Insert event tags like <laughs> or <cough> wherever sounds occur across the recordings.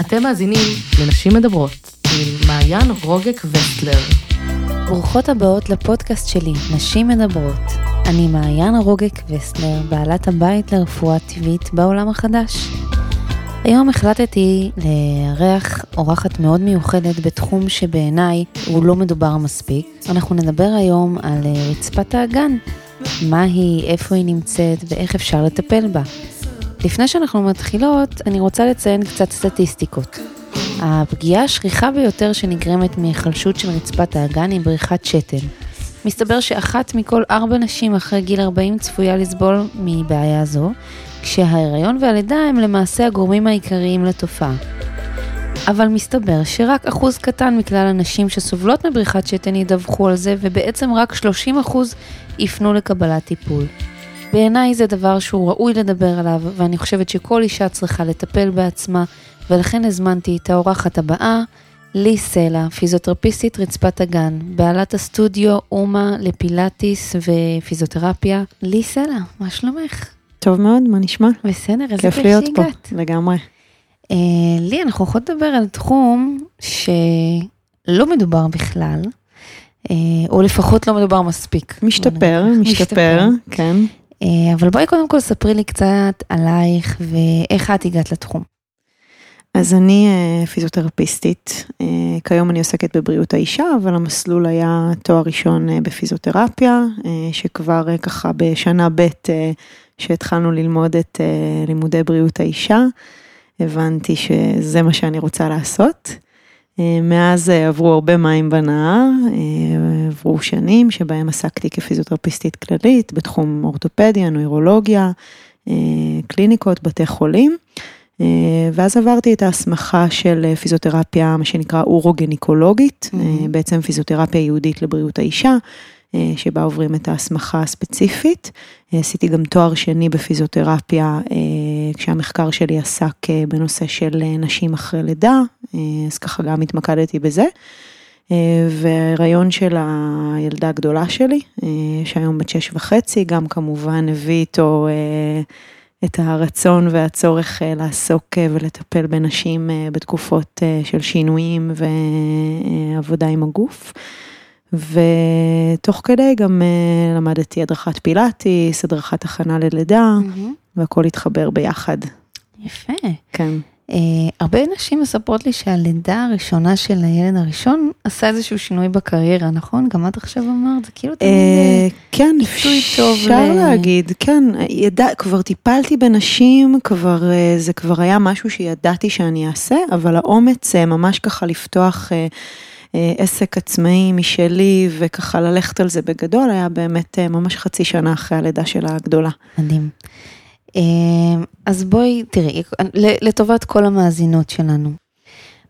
אתם מאזינים לנשים מדברות עם מעיין רוגק וסטלר. ברוכות הבאות לפודקאסט שלי, נשים מדברות. אני מעיין רוגק וסטלר, בעלת הבית לרפואה טבעית בעולם החדש. היום החלטתי לארח אורחת מאוד מיוחדת בתחום שבעיניי הוא לא מדובר מספיק. אנחנו נדבר היום על רצפת האגן, מה היא, איפה היא נמצאת ואיך אפשר לטפל בה. לפני שאנחנו מתחילות, אני רוצה לציין קצת סטטיסטיקות. הפגיעה השכיחה ביותר שנגרמת מהיחלשות של רצפת האגן היא בריחת שתן. מסתבר שאחת מכל ארבע נשים אחרי גיל 40 צפויה לסבול מבעיה זו, כשההיריון והלידה הם למעשה הגורמים העיקריים לתופעה. אבל מסתבר שרק אחוז קטן מכלל הנשים שסובלות מבריחת שתן ידווחו על זה, ובעצם רק 30% יפנו לקבלת טיפול. בעיניי זה דבר שהוא ראוי לדבר עליו, ואני חושבת שכל אישה צריכה לטפל בעצמה, ולכן הזמנתי את האורחת הבאה, לי סלע, פיזיותרפיסטית רצפת הגן, בעלת הסטודיו אומה לפילאטיס ופיזיותרפיה. לי סלע, מה שלומך? טוב מאוד, מה נשמע? בסדר, איזה כיף להיות פה, לגמרי. אה, לי, אנחנו יכולות לדבר על תחום שלא מדובר בכלל, אה, או לפחות לא מדובר מספיק. משתפר, משתפר, כן. אה, אבל בואי קודם כל ספרי לי קצת עלייך ואיך את הגעת לתחום. אז אני אה, פיזיותרפיסטית, אה, כיום אני עוסקת בבריאות האישה, אבל המסלול היה תואר ראשון בפיזיותרפיה, שכבר ככה בשנה ב' שהתחלנו ללמוד את לימודי בריאות האישה, הבנתי שזה מה שאני רוצה לעשות. מאז עברו הרבה מים בנהר, עברו שנים שבהם עסקתי כפיזיותרפיסטית כללית בתחום אורתופדיה, נוירולוגיה, קליניקות, בתי חולים. ואז עברתי את ההסמכה של פיזיותרפיה, מה שנקרא אורוגניקולוגית, mm-hmm. בעצם פיזיותרפיה ייעודית לבריאות האישה, שבה עוברים את ההסמכה הספציפית. עשיתי גם תואר שני בפיזיותרפיה, כשהמחקר שלי עסק בנושא של נשים אחרי לידה, אז ככה גם התמקדתי בזה. וההיריון של הילדה הגדולה שלי, שהיום בת שש וחצי, גם כמובן הביא איתו את הרצון והצורך לעסוק ולטפל בנשים בתקופות של שינויים ועבודה עם הגוף. ותוך כדי גם למדתי הדרכת פילאטיס, הדרכת הכנה ללידה, mm-hmm. והכל התחבר ביחד. יפה. כן. Uh, הרבה נשים מספרות לי שהלידה הראשונה של הילד הראשון עשה איזשהו שינוי בקריירה, נכון? גם את עכשיו אמרת, זה כאילו תמיד uh, כן, אפשר להגיד, כן, ידע, כבר טיפלתי בנשים, כבר, uh, זה כבר היה משהו שידעתי שאני אעשה, אבל האומץ uh, ממש ככה לפתוח uh, עסק עצמאי משלי וככה ללכת על זה בגדול, היה באמת ממש חצי שנה אחרי הלידה של הגדולה. מדהים. אז בואי, תראי, לטובת כל המאזינות שלנו,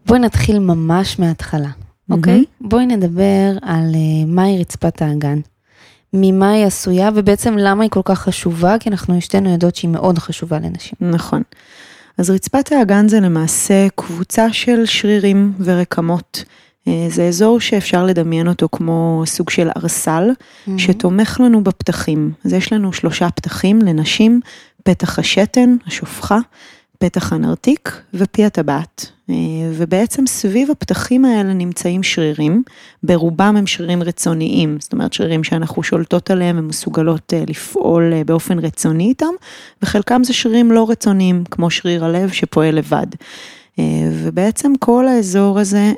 בואי נתחיל ממש מההתחלה, אוקיי? Mm-hmm. בואי נדבר על מהי רצפת האגן, ממה היא עשויה ובעצם למה היא כל כך חשובה, כי אנחנו שתינו יודעות שהיא מאוד חשובה לנשים. נכון. אז רצפת האגן זה למעשה קבוצה של שרירים ורקמות. זה אזור שאפשר לדמיין אותו כמו סוג של ארסל, mm-hmm. שתומך לנו בפתחים. אז יש לנו שלושה פתחים לנשים, פתח השתן, השופחה, פתח הנרתיק ופי הטבעת. ובעצם סביב הפתחים האלה נמצאים שרירים, ברובם הם שרירים רצוניים, זאת אומרת שרירים שאנחנו שולטות עליהם ומסוגלות לפעול באופן רצוני איתם, וחלקם זה שרירים לא רצוניים, כמו שריר הלב שפועל לבד. ובעצם כל האזור הזה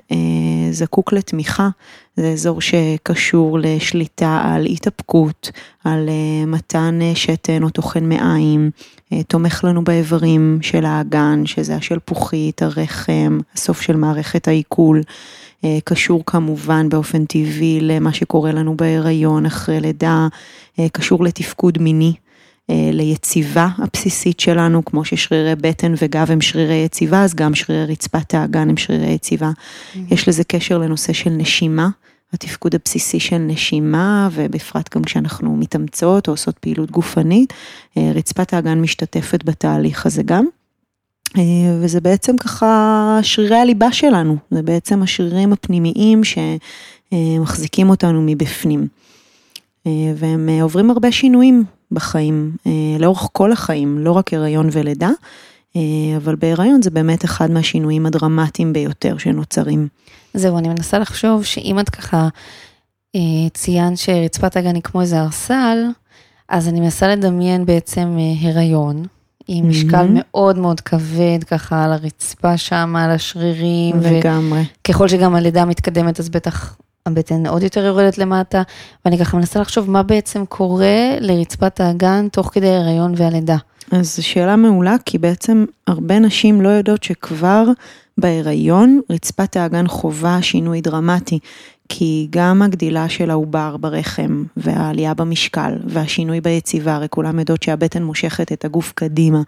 זקוק לתמיכה, זה אזור שקשור לשליטה על התאפקות, על מתן שתן או טוחן מעיים, תומך לנו באיברים של האגן, שזה השלפוחית, הרחם, הסוף של מערכת העיכול, קשור כמובן באופן טבעי למה שקורה לנו בהיריון אחרי לידה, קשור לתפקוד מיני. ליציבה הבסיסית שלנו, כמו ששרירי בטן וגב הם שרירי יציבה, אז גם שרירי רצפת האגן הם שרירי יציבה. Mm-hmm. יש לזה קשר לנושא של נשימה, התפקוד הבסיסי של נשימה, ובפרט גם כשאנחנו מתאמצות או עושות פעילות גופנית, רצפת האגן משתתפת בתהליך הזה גם. וזה בעצם ככה שרירי הליבה שלנו, זה בעצם השרירים הפנימיים שמחזיקים אותנו מבפנים. והם עוברים הרבה שינויים בחיים, לאורך כל החיים, לא רק הריון ולידה. אה, אבל בהיריון זה באמת אחד מהשינויים הדרמטיים ביותר שנוצרים. זהו, אני מנסה לחשוב שאם את ככה אה, ציינת שרצפת הגן היא כמו איזה ארסל, אז אני מנסה לדמיין בעצם אה, הריון, עם משקל מהמם. מאוד מאוד כבד ככה על הרצפה שם, על השרירים, לגמרי. וככל שגם הלידה מתקדמת אז בטח הבטן עוד יותר יורדת למטה, ואני ככה מנסה לחשוב מה בעצם קורה לרצפת האגן תוך כדי ההריון והלידה. אז זו שאלה מעולה, כי בעצם הרבה נשים לא יודעות שכבר בהיריון רצפת האגן חווה שינוי דרמטי. כי גם הגדילה של העובר ברחם, והעלייה במשקל, והשינוי ביציבה, הרי כולם יודעות שהבטן מושכת את הגוף קדימה,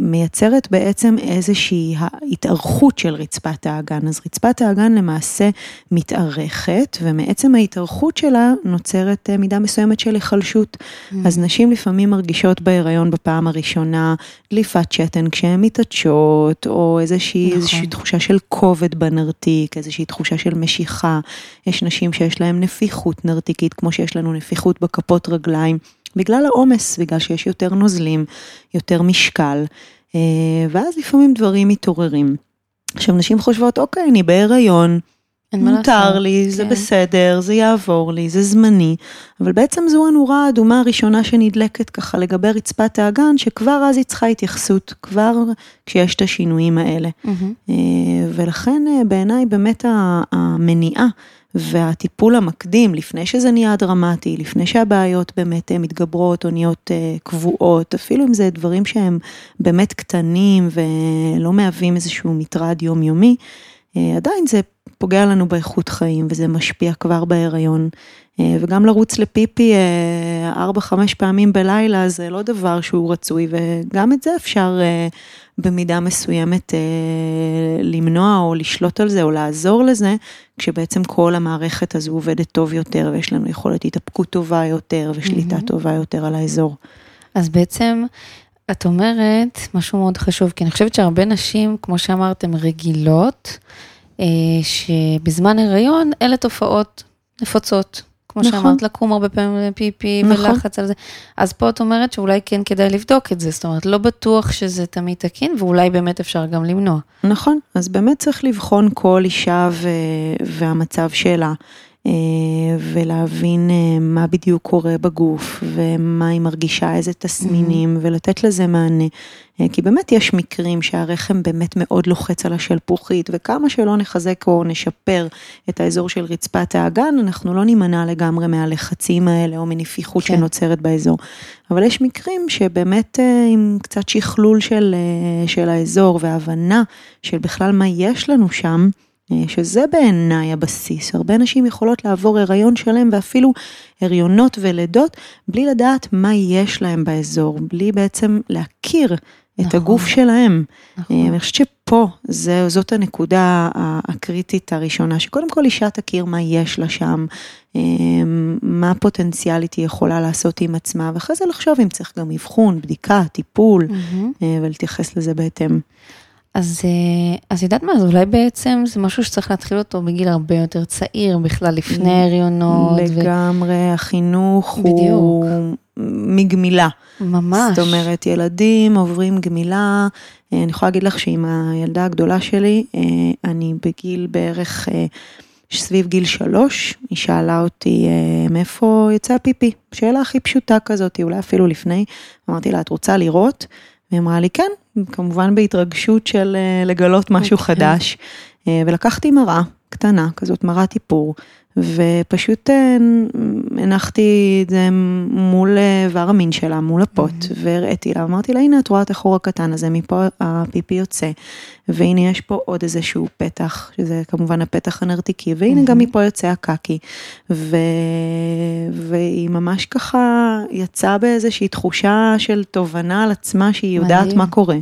מייצרת בעצם איזושהי התארכות של רצפת האגן. אז רצפת האגן למעשה מתארכת, ומעצם ההתארכות שלה נוצרת אה, מידה מסוימת של היחלשות. אז נשים לפעמים מרגישות בהיריון בפעם הראשונה דליפת שתן כשהן מתעטשות, או איזושהי, נכון. איזושהי תחושה של כובד בנרתיק, איזושהי תחושה של משיכה. יש נשים שיש להן נפיחות נרתיקית, כמו שיש לנו נפיחות בכפות רגליים, בגלל העומס, בגלל שיש יותר נוזלים, יותר משקל, אה, ואז לפעמים דברים מתעוררים. עכשיו, נשים חושבות, אוקיי, אני בהיריון, מותר. לי, זה כן. בסדר, זה יעבור לי, זה זמני, אבל בעצם זו הנורה האדומה הראשונה שנדלקת ככה לגבי רצפת האגן, שכבר אז היא צריכה התייחסות, כבר כשיש את השינויים האלה. אה, ולכן אה, בעיניי באמת המניעה והטיפול המקדים, לפני שזה נהיה דרמטי, לפני שהבעיות באמת אה, מתגברות או נהיות אה, קבועות, אפילו אם זה דברים שהם באמת קטנים ולא מהווים איזשהו מטרד יומיומי, אה, עדיין זה פוגע לנו באיכות חיים וזה משפיע כבר בהיריון. אה, וגם לרוץ לפיפי אה, ארבע, חמש פעמים בלילה זה לא דבר שהוא רצוי וגם את זה אפשר אה, במידה מסוימת אה, למנוע או לשלוט על זה או לעזור לזה, כשבעצם כל המערכת הזו עובדת טוב יותר ויש לנו יכולת התאפקות טובה יותר ושליטה מהמם. טובה יותר על האזור. אז בעצם, את אומרת משהו מאוד חשוב, כי אני חושבת שהרבה נשים, כמו שאמרתם, רגילות, אה, שבזמן הריון אלה תופעות נפוצות. כמו נכון. שאמרת, לקום הרבה פעמים לפיפי נכון. ולחץ על זה. אז פה את אומרת שאולי כן כדאי לבדוק את זה, זאת אומרת, לא בטוח שזה תמיד תקין, ואולי באמת אפשר גם למנוע. נכון, אז באמת צריך לבחון כל אישה ו... והמצב שלה, אה, ולהבין אה, מה בדיוק קורה בגוף, ומה היא מרגישה, איזה תסמינים, ולתת לזה מענה. אה, כי באמת יש מקרים שהרחם באמת מאוד לוחץ על השלפוחית, וכמה שלא נחזק או נשפר את האזור של רצפת האגן, אנחנו לא נימנע לגמרי מהלחצים האלה, או מנפיחות כן. שנוצרת באזור. אבל יש מקרים שבאמת אה, עם קצת שכלול של, אה, של האזור והבנה של בכלל מה יש לנו שם, אה, שזה בעיניי הבסיס. הרבה נשים יכולות לעבור הריון שלם ואפילו הריונות ולידות בלי לדעת מה יש להם באזור, בלי בעצם להכיר את נכון. הגוף שלהם. נכון. אה, אני חושבת שפה זה, זאת הנקודה הקריטית הראשונה, שקודם כל אישה תכיר מה יש לה שם, אה, מה הפוטנציאלית היא יכולה לעשות עם עצמה, ואחרי זה לחשוב אם צריך גם אבחון, בדיקה, טיפול. אה, ולהתייחס לזה בהתאם. אז, אה, אז יודעת מה, אז אולי בעצם זה משהו שצריך להתחיל אותו בגיל הרבה יותר צעיר, בכלל לפני ההריונות. ו- לגמרי, החינוך בדיוק. הוא מגמילה. ממש. זאת אומרת, ילדים עוברים גמילה. אה, אני יכולה להגיד לך שעם הילדה הגדולה שלי, אה, אני בגיל בערך סביב גיל שלוש, היא שאלה אותי מאיפה יצא הפיפי. שאלה הכי פשוטה כזאת, אולי אפילו לפני. אמרתי לה, את רוצה לראות? והיא אמרה לי, כן, כמובן בהתרגשות של אה, לגלות משהו אוקיי. חדש. אה, ולקחתי מראה קטנה, כזאת מראת איפור, ופשוט אה, הנחתי את זה מול אה, איבר המין שלה, מול הפוט, והראיתי לה, אמרתי לה, הנה את רואה את החור הקטן הזה, מפה הפיפי יוצא, והנה יש פה עוד איזשהו פתח, שזה כמובן הפתח הנרתיקי, והנה גם מפה יוצא הקקי, ו... והיא ממש ככה יצאה באיזושהי תחושה של תובנה על עצמה שהיא יודעת. מה קורה.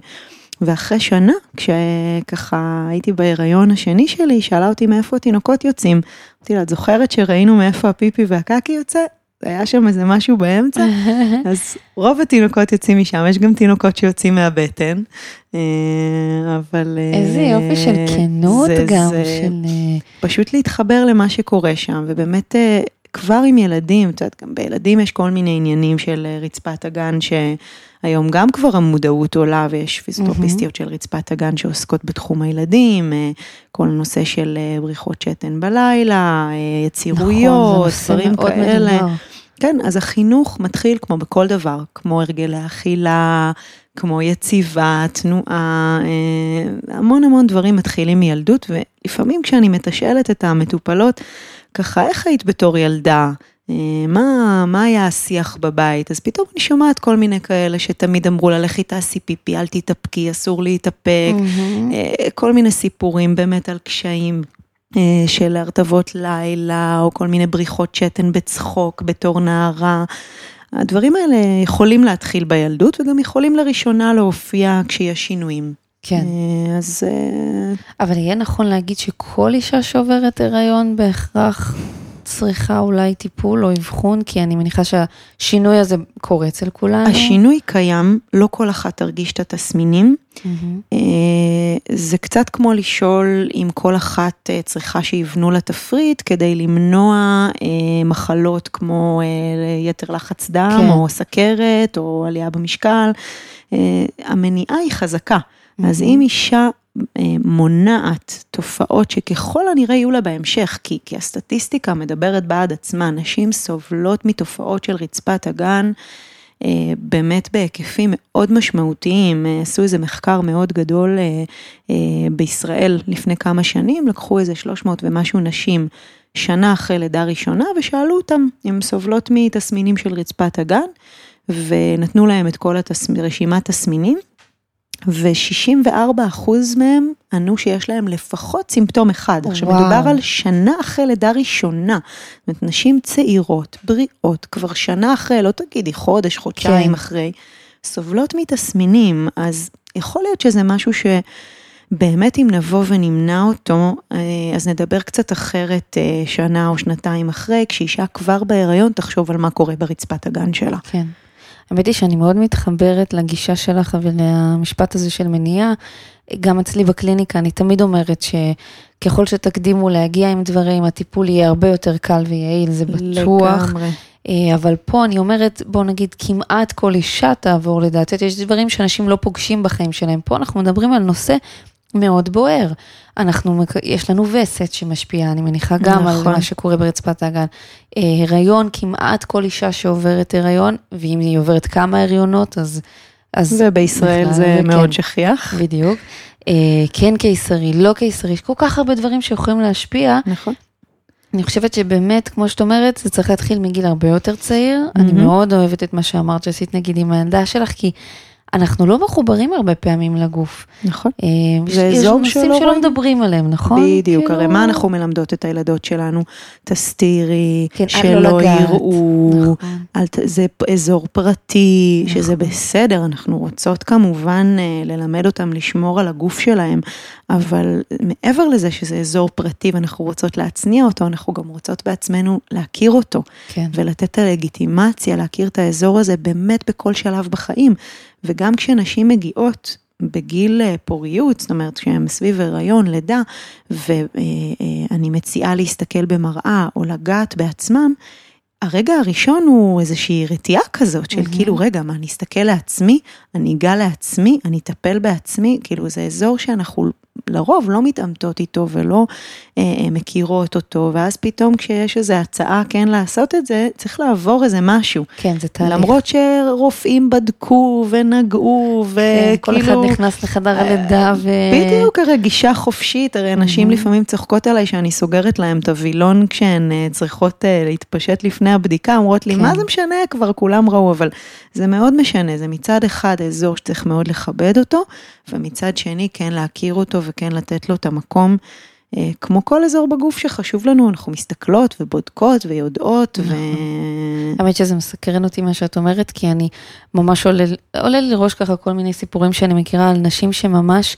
ואחרי שנה, כשככה הייתי בהיריון השני שלי, היא שאלה אותי מאיפה התינוקות יוצאים. אמרתי לה, את זוכרת שראינו מאיפה הפיפי והקקי יוצא? היה שם איזה משהו באמצע? <laughs> אז רוב התינוקות יוצאים משם, יש גם תינוקות שיוצאים מהבטן, אה, אבל... אה, איזה יופי של כנות זה- גם, זה של... אה, פשוט להתחבר למה שקורה שם, ובאמת כבר עם ילדים, את יודעת, גם בילדים יש כל מיני עניינים של רצפת הגן, שהיום גם כבר המודעות עולה, ויש פיזיותרפיסטיות של רצפת הגן שעוסקות בתחום הילדים, אה, כל הנושא של אה, בריחות שתן בלילה, יצירויות, נכון, דברים כאלה. כן, אז החינוך מתחיל כמו בכל דבר, כמו הרגלי אכילה, כמו יציבה, תנועה, אה, המון המון דברים מתחילים מילדות, ולפעמים כשאני מתשאלת את המטופלות, ככה, איך היית בתור ילדה? אה, מה, מה היה השיח בבית? אז פתאום אני שומעת כל מיני כאלה שתמיד אמרו לה, לכי תעשי פיפי, אל תתאפקי, אסור להתאפק, מהמם. אה, כל מיני סיפורים באמת על קשיים. אה, של הרטבות לילה, או כל מיני בריחות שתן בצחוק בתור נערה. הדברים האלה יכולים להתחיל בילדות וגם יכולים לראשונה להופיע כשיש שינויים. כן. אז אבל יהיה נכון להגיד שכל אישה שעוברת הריון בהכרח צריכה אולי טיפול או אבחון, כי אני מניחה שהשינוי הזה קורה אצל כולנו. השינוי קיים, לא כל אחת תרגיש את התסמינים. אה, זה קצת כמו לשאול אם כל אחת אה, צריכה שיבנו לה תפריט כדי למנוע אה, מחלות כמו יתר לחץ דם, כן. או סכרת, או עלייה במשקל. המניעה היא חזקה. אז מהמם. אם אישה מונעת תופעות שככל הנראה יהיו לה בהמשך, כי, כי הסטטיסטיקה מדברת בעד עצמה, נשים סובלות מתופעות של רצפת הגן. אה, באמת בהיקפים מאוד משמעותיים, אה, עשו איזה מחקר מאוד גדול אה, אה, בישראל לפני כמה שנים, לקחו איזה 300 ומשהו נשים שנה אחרי לידה ראשונה ושאלו אותם אם סובלות מתסמינים של רצפת הגן, ונתנו להם את כל התס... רשימת תסמינים, ו-64% מהם ענו שיש להם לפחות סימפטום אחד. עכשיו וואו. מדובר על שנה אחרי לידה ראשונה. זאת אומרת, נשים צעירות, בריאות, כבר שנה אחרי, לא תגידי חודש, חודשיים כן. אחרי, סובלות מתסמינים, אז יכול להיות שזה משהו שבאמת אם נבוא ונמנע אותו, אה, אז נדבר קצת אחרת אה, שנה או שנתיים אחרי, כשאישה כבר בהיריון תחשוב על מה קורה ברצפת הגן שלה. כן. האמת היא שאני מאוד מתחברת לגישה שלך ולמשפט הזה של מניעה. גם אצלי בקליניקה אני תמיד אומרת שככל שתקדימו להגיע עם דברים, הטיפול יהיה הרבה יותר קל ויעיל, זה בטוח. לגמרי. אה, אבל פה אני אומרת, בוא נגיד כמעט כל אישה תעבור לדעתי, יש דברים שאנשים לא פוגשים בחיים שלהם. פה אנחנו מדברים על נושא מאוד בוער. אנחנו, יש לנו וסת שמשפיעה, אני מניחה גם על נכון. מה שקורה ברצפת האגן. אה, הריון, כמעט כל אישה שעוברת הריון, ואם היא עוברת כמה הריונות, אז... אז ובישראל בכלל, זה וכן. מאוד שכיח. בדיוק. אה, כן קיסרי, לא קיסרי, יש כל כך הרבה דברים שיכולים להשפיע. נכון. אני חושבת שבאמת, כמו שאת אומרת, זה צריך להתחיל מגיל הרבה יותר צעיר. אני מהמם. מאוד אוהבת את מה שאמרת שעשית נגיד עם הילדה שלך, כי אנחנו לא מחוברים הרבה פעמים לגוף. נכון. אה, זה יש אזור נושאים שלא. מדברים עליהם, נכון? בדיוק, הרי כאילו- מה אנחנו מלמדות את הילדות שלנו? תסתירי, כן, שלא לא. יראו, נכון. זה אזור פרטי, שזה נכון. בסדר, אנחנו רוצות כמובן אה, ללמד אותם לשמור על הגוף שלהם, אבל מעבר לזה שזה אזור פרטי ואנחנו רוצות להצניע אותו, אנחנו גם רוצות בעצמנו להכיר אותו, כן. ולתת את הלגיטימציה להכיר את האזור הזה באמת בכל שלב בחיים. וגם כשנשים מגיעות בגיל אה, פוריות, זאת אומרת שהן סביב הריון, לידה, ואני מציעה להסתכל במראה או לגעת בעצמם, הרגע הראשון הוא איזושהי רתיעה כזאת של מהמם. כאילו, רגע, מה, אני אסתכל לעצמי, אני אגע לעצמי, אני אטפל בעצמי, כאילו זה אזור שאנחנו לרוב לא מתעמתות איתו ולא אה, אה, מכירות אותו, ואז פתאום כשיש איזו הצעה כן לעשות את זה, צריך לעבור איזה משהו. כן, זה תהליך. למרות שרופאים בדקו ונגעו כן, כל אחד וכאילו, נכנס לחדר הלידה ו... בדיוק הרי גישה חופשית, הרי נשים מהמם. לפעמים צוחקות עליי שאני סוגרת להם את הווילון כשהן אה, צריכות אה, להתפשט לפני הבדיקה, אומרות לי כן. מה זה משנה, כבר כולם ראו, אבל זה מאוד משנה, זה מצד אחד אזור שצריך מאוד לכבד אותו, ומצד שני כן להכיר אותו וכן לתת לו את המקום. אה, כמו כל אזור בגוף שחשוב לנו, אנחנו מסתכלות ובודקות ויודעות, ו... האמת שזה מסקרן אותי מה שאת אומרת, כי אני ממש עולה, עולה לי לראש ככה כל מיני סיפורים שאני מכירה על נשים שממש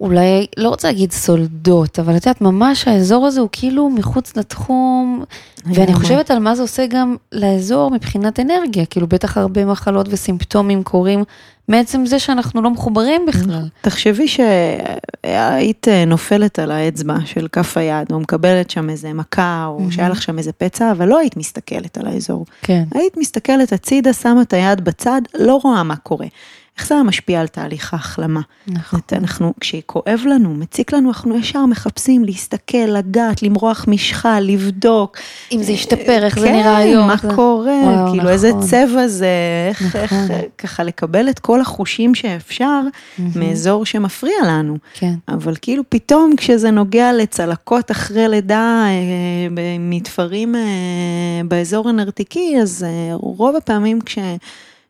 אולי, לא רוצה להגיד סולדות, אבל את יודעת, ממש האזור הזה הוא כאילו מחוץ לתחום, ואני. חושבת על מה זה עושה גם לאזור מבחינת אנרגיה, כאילו בטח הרבה מחלות וסימפטומים קורים מעצם זה שאנחנו לא מחוברים בכלל. תחשבי שהיית אה, נופלת על האצבע של כף היד, או מקבלת שם איזה מכה, או. שהיה לך שם איזה פצע, אבל לא היית מסתכלת על האזור. כן. היית מסתכלת הצידה, שמה את היד בצד, לא רואה מה קורה. איך זה משפיע על תהליך ההחלמה? נכון. אנחנו, כשכואב לנו, מציק לנו, אנחנו ישר מחפשים להסתכל, לגעת, למרוח משחה, לבדוק. אם זה ישתפר, איך זה כן, נראה היום. מה איך זה- קורה, וואו, כאילו איזה נכון. צבע זה, איך, איך נכון. אה, ככה לקבל את כל החושים שאפשר מהמם. מאזור שמפריע לנו. כן. אבל כאילו פתאום כשזה נוגע לצלקות אחרי לידה, אה, מתפרים אה, באזור הנרתיקי, אז אה, רוב הפעמים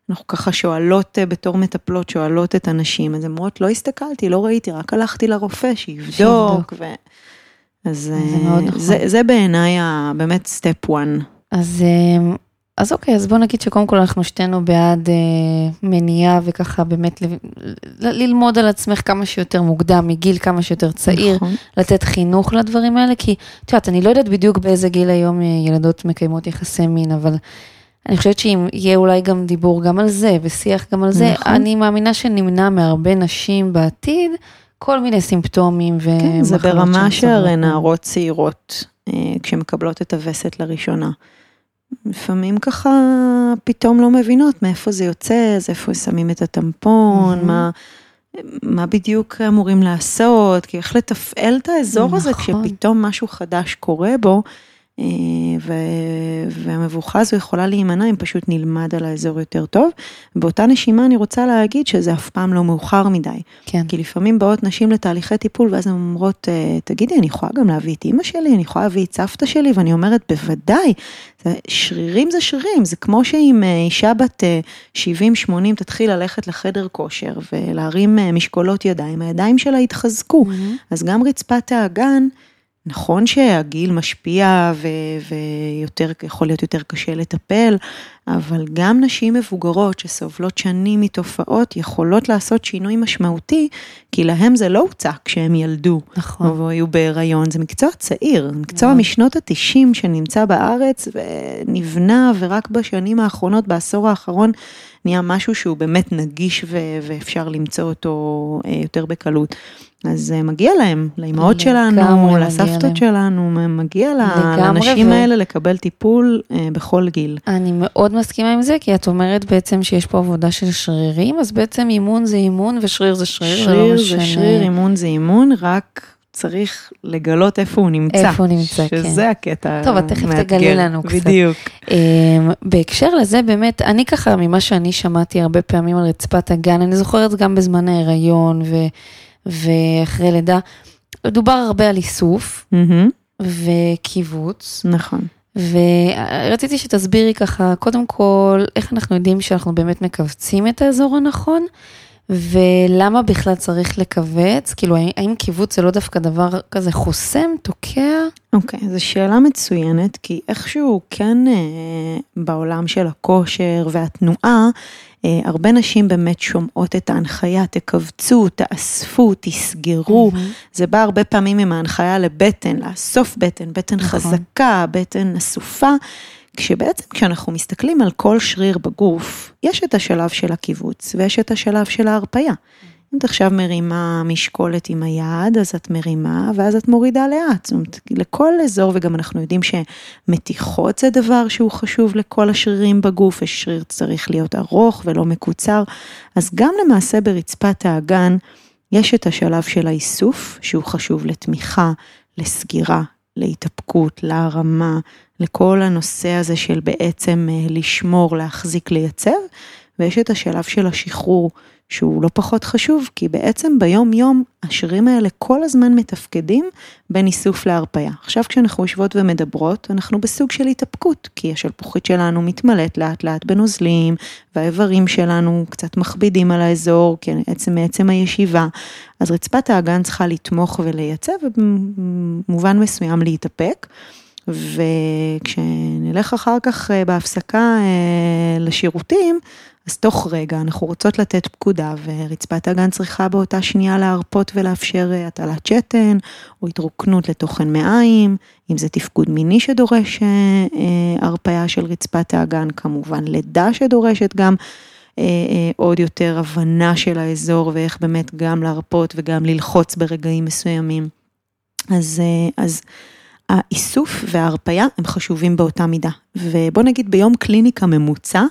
כשאנחנו ככה שואלות אה, בתור מטפלות, שואלות את הנשים, אז הן אומרות, לא הסתכלתי, לא ראיתי, רק הלכתי לרופא שיבדוק. ו... אז זה אה, מאוד נכון. זה, זה בעיניי באמת סטפ 1. אז, אה, אז אוקיי, אז בוא נגיד שקודם כל אנחנו שתינו בעד אה, מניעה וככה באמת ל, ל, ללמוד על עצמך כמה שיותר מוקדם, מגיל כמה שיותר צעיר, נכון. לתת חינוך לדברים האלה, כי את יודעת, אני לא יודעת בדיוק באיזה גיל היום ילדות מקיימות יחסי מין, אבל אני חושבת שאם יהיה אולי גם דיבור גם על זה, ושיח גם על זה, נכון. אני מאמינה שנמנע מהרבה נשים בעתיד כל מיני סימפטומים ומחלות כן, זה ברמה שהרי. נערות צעירות, אה, כשמקבלות את הווסת לראשונה, לפעמים ככה פתאום לא מבינות מאיפה זה יוצא, אז איפה שמים את הטמפון, מהמם. מה, מה בדיוק אמורים לעשות, כי איך לתפעל את האזור הזה נכון. כשפתאום משהו חדש קורה בו, והמבוכה הזו יכולה להימנע אם פשוט נלמד על האזור יותר טוב. באותה נשימה אני רוצה להגיד שזה אף פעם לא מאוחר מדי. כן, כי לפעמים באות נשים לתהליכי טיפול ואז הן אומרות, "אה, תגידי, אני יכולה גם להביא את אימא שלי, אני יכולה להביא את סבתא שלי, ואני אומרת, בוודאי, שרירים זה שרירים, זה כמו שאם אה, אישה בת 70-80 תתחיל ללכת לחדר כושר ולהרים אה, משקולות ידיים, הידיים שלה יתחזקו. מהמם. אז גם רצפת האגן, נכון שהגיל משפיע ויותר, יכול להיות יותר קשה לטפל, אבל גם נשים מבוגרות שסובלות שנים מתופעות יכולות לעשות שינוי משמעותי, כי להם זה לא הוצע כשהם ילדו. נכון. או היו בהיריון, זה מקצוע צעיר, מקצוע מאוד. משנות התשעים שנמצא בארץ ונבנה ורק בשנים האחרונות, בעשור האחרון, נהיה משהו שהוא באמת נגיש ו- ואפשר למצוא אותו אה, יותר בקלות. אז אה, מגיע להם, לאימהות שלנו, לסבתות. שלנו, מגיע ל- לגמרי, לנשים ו- האלה לקבל טיפול אה, בכל גיל. אני מאוד מסכימה עם זה, כי את אומרת בעצם שיש פה עבודה של שרירים, אז בעצם אימון זה אימון ושריר זה שריר. לא שריר זה משנה שריר, אימון זה אימון, רק צריך לגלות איפה הוא נמצא. איפה הוא נמצא, כן. שזה הקטע טוב, את תכף המאתגר. תגלי לנו קצת. בדיוק. אמ, בהקשר לזה באמת, אני ככה, ממה שאני שמעתי הרבה פעמים על רצפת הגן, אני זוכרת גם בזמן ההיריון ו, ואחרי לידה, דובר הרבה על איסוף מהמם, וקיבוץ, נכון. ורציתי שתסבירי ככה, קודם כל, איך אנחנו יודעים שאנחנו באמת מכווצים את האזור הנכון, ולמה בכלל צריך לכווץ? כאילו, האם- קיבוץ זה לא דווקא דבר כזה חוסם, תוקע? אוקיי, זו שאלה מצוינת, כי איכשהו כן אה, בעולם של הכושר והתנועה, אה, הרבה נשים באמת שומעות את ההנחיה, תכווצו, תאספו, תסגרו. מהמם. זה בא הרבה פעמים עם ההנחיה לבטן, לאסוף בטן, בטן נכון. חזקה, בטן אסופה, כשבעצם כשאנחנו מסתכלים על כל שריר בגוף, יש את השלב של הקיבוץ ויש את השלב של ההרפייה. אם את עכשיו מרימה משקולת עם היד, אז את מרימה ואז את מורידה לאט. זאת אומרת, לכל אזור, וגם אנחנו יודעים שמתיחות זה דבר שהוא חשוב לכל השרירים בגוף, ושריר צריך להיות ארוך ולא מקוצר. אז גם למעשה ברצפת האגן, יש את השלב של האיסוף, שהוא חשוב לתמיכה, לסגירה, להתאפקות, להרמה, לכל הנושא הזה של בעצם אה, לשמור, להחזיק, לייצב, ויש את השלב של השחרור, שהוא לא פחות חשוב, כי בעצם ביום יום השרירים האלה כל הזמן מתפקדים בין איסוף להרפאיה. עכשיו כשאנחנו יושבות ומדברות, אנחנו בסוג של התאפקות, כי השלפוחית שלנו מתמלאת לאט לאט בנוזלים, והאיברים שלנו קצת מכבידים על האזור, כי עצם מעצם הישיבה. אז רצפת האגן צריכה לתמוך ולייצב, ובמובן מסוים להתאפק. וכשנלך אחר כך אה, בהפסקה אה, לשירותים, אז תוך רגע אנחנו רוצות לתת פקודה ורצפת האגן צריכה באותה שנייה להרפות ולאפשר אה, הטלת שתן או התרוקנות לתוכן מעיים, אם זה תפקוד מיני שדורש הרפאיה של רצפת האגן, כמובן לידה שדורשת גם עוד יותר הבנה של האזור ואיך באמת גם להרפות וגם ללחוץ ברגעים מסוימים. אז, אז האיסוף וההרפאיה הם חשובים באותה מידה. ובוא נגיד ביום קליניקה ממוצע,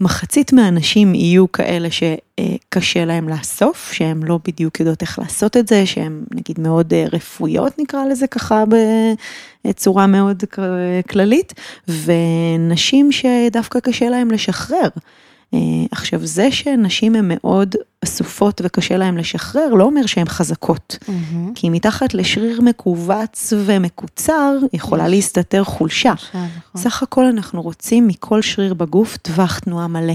מחצית מהאנשים יהיו כאלה שקשה להם לאסוף, שהן לא בדיוק יודעות איך לעשות את זה, שהן נגיד מאוד רפואיות נקרא לזה ככה בצורה מאוד כללית, ונשים שדווקא קשה להם לשחרר. אה, עכשיו זה שנשים הן מאוד אסופות וקשה להן לשחרר, לא אומר שהן חזקות. Mm-hmm. כי מתחת לשריר מכווץ ומקוצר יכולה להסתתר חולשה. נכון. סך הכל אנחנו רוצים מכל שריר בגוף טווח תנועה מלא.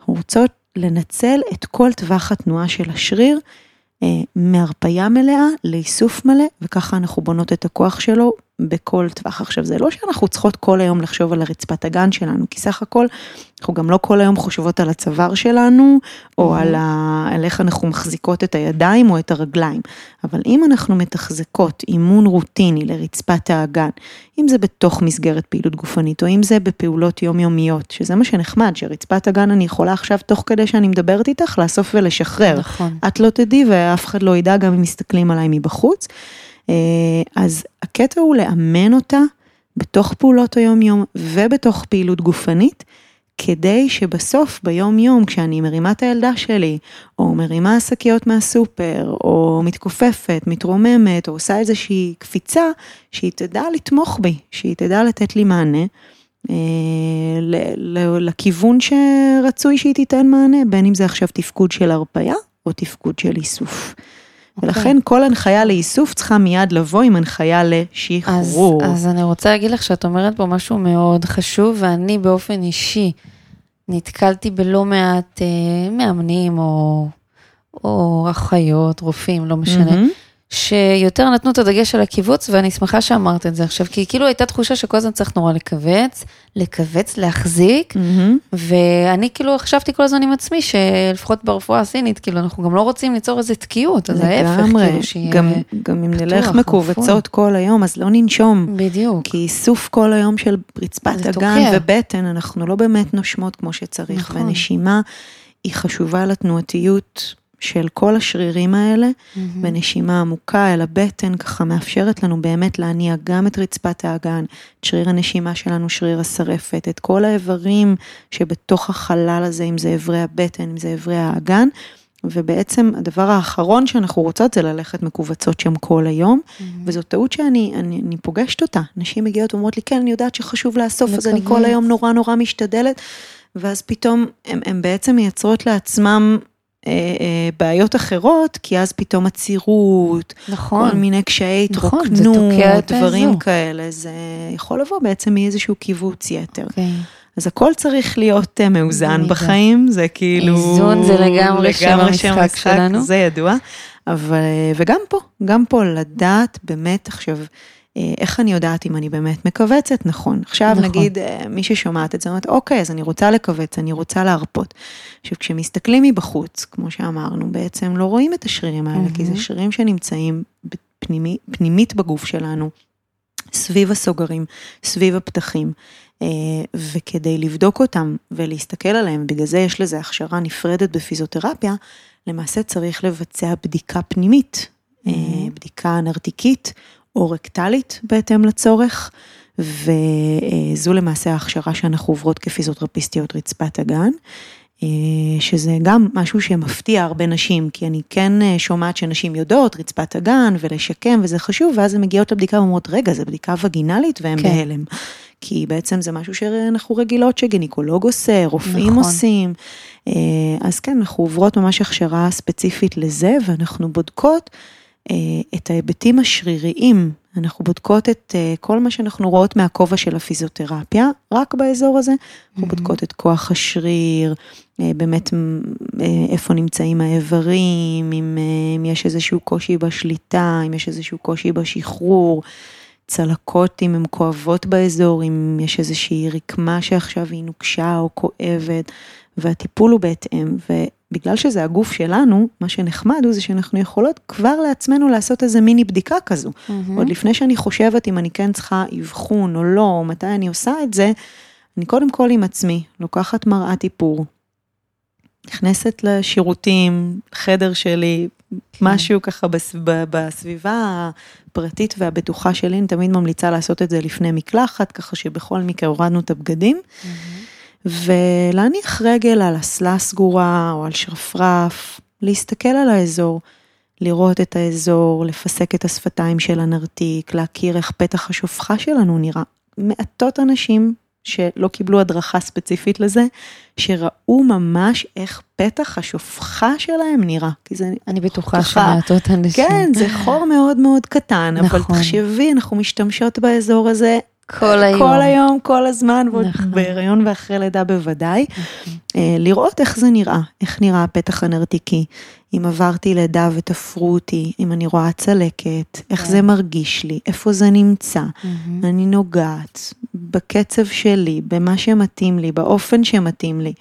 אנחנו רוצות לנצל את כל טווח התנועה של השריר. אה, מהרפאיה מלאה לאיסוף מלא, וככה אנחנו בונות את הכוח שלו בכל טווח. עכשיו, זה לא שאנחנו צריכות כל היום לחשוב על הרצפת הגן שלנו, כי סך הכל, אנחנו גם לא כל היום חושבות על הצוואר שלנו, או mm-hmm. על, ה... על איך אנחנו מחזיקות את הידיים או את הרגליים. אבל אם אנחנו מתחזקות אימון רוטיני לרצפת האגן, אם זה בתוך מסגרת פעילות גופנית, או אם זה בפעולות יומיומיות, שזה מה שנחמד, שרצפת הגן אני יכולה עכשיו, תוך כדי שאני מדברת איתך, לאסוף ולשחרר. נכון. את לא תדעי ואף אחד לא ידע גם אם מסתכלים עליי מבחוץ. אה, אז הקטע הוא לאמן אותה בתוך פעולות היום-יום ובתוך פעילות גופנית, כדי שבסוף ביום יום כשאני מרימה את הילדה שלי, או מרימה שקיות מהסופר, או מתכופפת, מתרוממת, או עושה איזושהי קפיצה, שהיא תדע לתמוך בי, שהיא תדע לתת לי מענה. אה, לכיוון שרצוי שהיא תיתן מענה, בין אם זה עכשיו תפקוד של הרפאיה או תפקוד של איסוף. Okay. ולכן אוקיי. כל הנחיה לאיסוף צריכה מיד לבוא עם הנחיה לשחרור. אז, אז אני רוצה להגיד לך שאת אומרת פה משהו מאוד חשוב, ואני באופן אישי נתקלתי בלא מעט אה, מאמנים או, או אחיות, רופאים, לא משנה. Mm-hmm. שיותר נתנו את הדגש על הקיבוץ, ואני שמחה שאמרת את זה עכשיו, כי כאילו הייתה תחושה שכל הזמן צריך נורא לכווץ, לכווץ, להחזיק, mm-hmm. ואני כאילו חשבתי כל הזמן עם עצמי, שלפחות ברפואה הסינית, כאילו אנחנו גם לא רוצים ליצור איזה תקיעות, אז ההפך, כאילו שיהיה גם, גם אם נלך מכווצות כל היום, אז לא ננשום. בדיוק. כי איסוף כל היום של רצפת אגן ובטן, אנחנו לא באמת נושמות כמו שצריך, נכון. ונשימה היא חשובה לתנועתיות. של כל השרירים האלה, mm-hmm. ונשימה עמוקה אל הבטן, ככה מאפשרת לנו באמת להניע גם את רצפת האגן, את שריר הנשימה שלנו, שריר השרפת, את כל האיברים שבתוך החלל הזה, אם זה איברי הבטן, אם זה איברי האגן. ובעצם הדבר האחרון שאנחנו רוצות זה ללכת מכווצות שם כל היום, mm-hmm. וזו טעות שאני אני, אני פוגשת אותה. נשים מגיעות ואומרות לי, כן, אני יודעת שחשוב לאסוף, אז אני כל היום נורא נורא משתדלת, ואז פתאום הן בעצם מייצרות לעצמם בעיות אחרות, כי אז פתאום עצירות, נכון, כל מיני קשיי נכון, התרוקנות, נכון, דברים כאלה, זה יכול לבוא בעצם מאיזשהו קיבוץ יתר. Okay. אוקיי. אז הכל צריך להיות אה, מאוזן בחיים, זה כאילו... איזון זה לגמרי שם המשחק שלנו. זה ידוע, אבל, וגם פה, גם פה לדעת באמת עכשיו, אה, איך אני יודעת אם אני באמת מכווצת? נכון. עכשיו נכון. נגיד אה, מי ששומעת את זה, אומרת, אוקיי, אז אני רוצה לכווץ, אני רוצה להרפות. עכשיו, כשמסתכלים מבחוץ, כמו שאמרנו, בעצם לא רואים את השרירים האלה, mm-hmm. כי זה שרירים שנמצאים בפנימי, פנימית בגוף שלנו, סביב הסוגרים, סביב הפתחים. אה, וכדי לבדוק אותם ולהסתכל עליהם, בגלל זה יש לזה הכשרה נפרדת בפיזיותרפיה, למעשה צריך לבצע בדיקה פנימית, mm-hmm. בדיקה נרתיקית או רקטלית בהתאם לצורך, וזו למעשה ההכשרה שאנחנו עוברות כפיזיותרפיסטיות רצפת הגן. שזה גם משהו שמפתיע הרבה נשים, כי אני כן אה, שומעת שנשים יודעות רצפת הגן ולשקם וזה חשוב, ואז הן מגיעות לבדיקה ואומרות, רגע, זו בדיקה וגינלית והן כן. בהלם. כי בעצם זה משהו שאנחנו רגילות שגינקולוג עושה, רופאים נכון. עושים. אה, אז כן, אנחנו עוברות ממש הכשרה ספציפית לזה, ואנחנו בודקות אה, את ההיבטים השריריים, אנחנו בודקות את אה, כל מה שאנחנו רואות מהכובע של הפיזיותרפיה, רק באזור הזה, אנחנו mm-hmm. בודקות את כוח השריר, אה, באמת איפה נמצאים האיברים, אם, אם יש איזשהו קושי בשליטה, אם יש איזשהו קושי בשחרור, צלקות אם הן כואבות באזור, אם יש איזושהי רקמה שעכשיו היא נוקשה או כואבת. והטיפול הוא בהתאם, ובגלל שזה הגוף שלנו, מה שנחמד הוא זה שאנחנו יכולות כבר לעצמנו לעשות איזה מיני בדיקה כזו. Mm-hmm. עוד לפני שאני חושבת אם אני כן צריכה אבחון או לא, או מתי אני עושה את זה, אני קודם כל עם עצמי, לוקחת מראת איפור, נכנסת לשירותים, חדר שלי, כן. משהו ככה בס, בסביבה הפרטית והבטוחה שלי, אני תמיד ממליצה לעשות את זה לפני מקלחת, ככה שבכל מקרה הורדנו את הבגדים, ולהניח רגל על אסלה סגורה או על שרפרף, להסתכל על האזור, לראות את האזור, לפסק את השפתיים של הנרתיק, להכיר איך פתח השופחה שלנו נראה. מעטות אנשים שלא קיבלו הדרכה ספציפית לזה, שראו ממש איך פתח השופחה שלהם נראה. כי זה אני בטוחה שמעטות אנשים. כן, זה חור מאוד מאוד קטן, אבל נכון. תחשבי, אנחנו משתמשות באזור הזה כל היום. כל היום, כל הזמן, ועוד נכון. בהיריון ואחרי לידה בוודאי. אה, לראות איך זה נראה, איך נראה הפתח הנרתיקי, אם עברתי לידה ותפרו אותי, אם אני רואה צלקת, איך כן. זה מרגיש לי, איפה זה נמצא. אני נוגעת בקצב שלי, במה שמתאים לי, באופן שמתאים לי.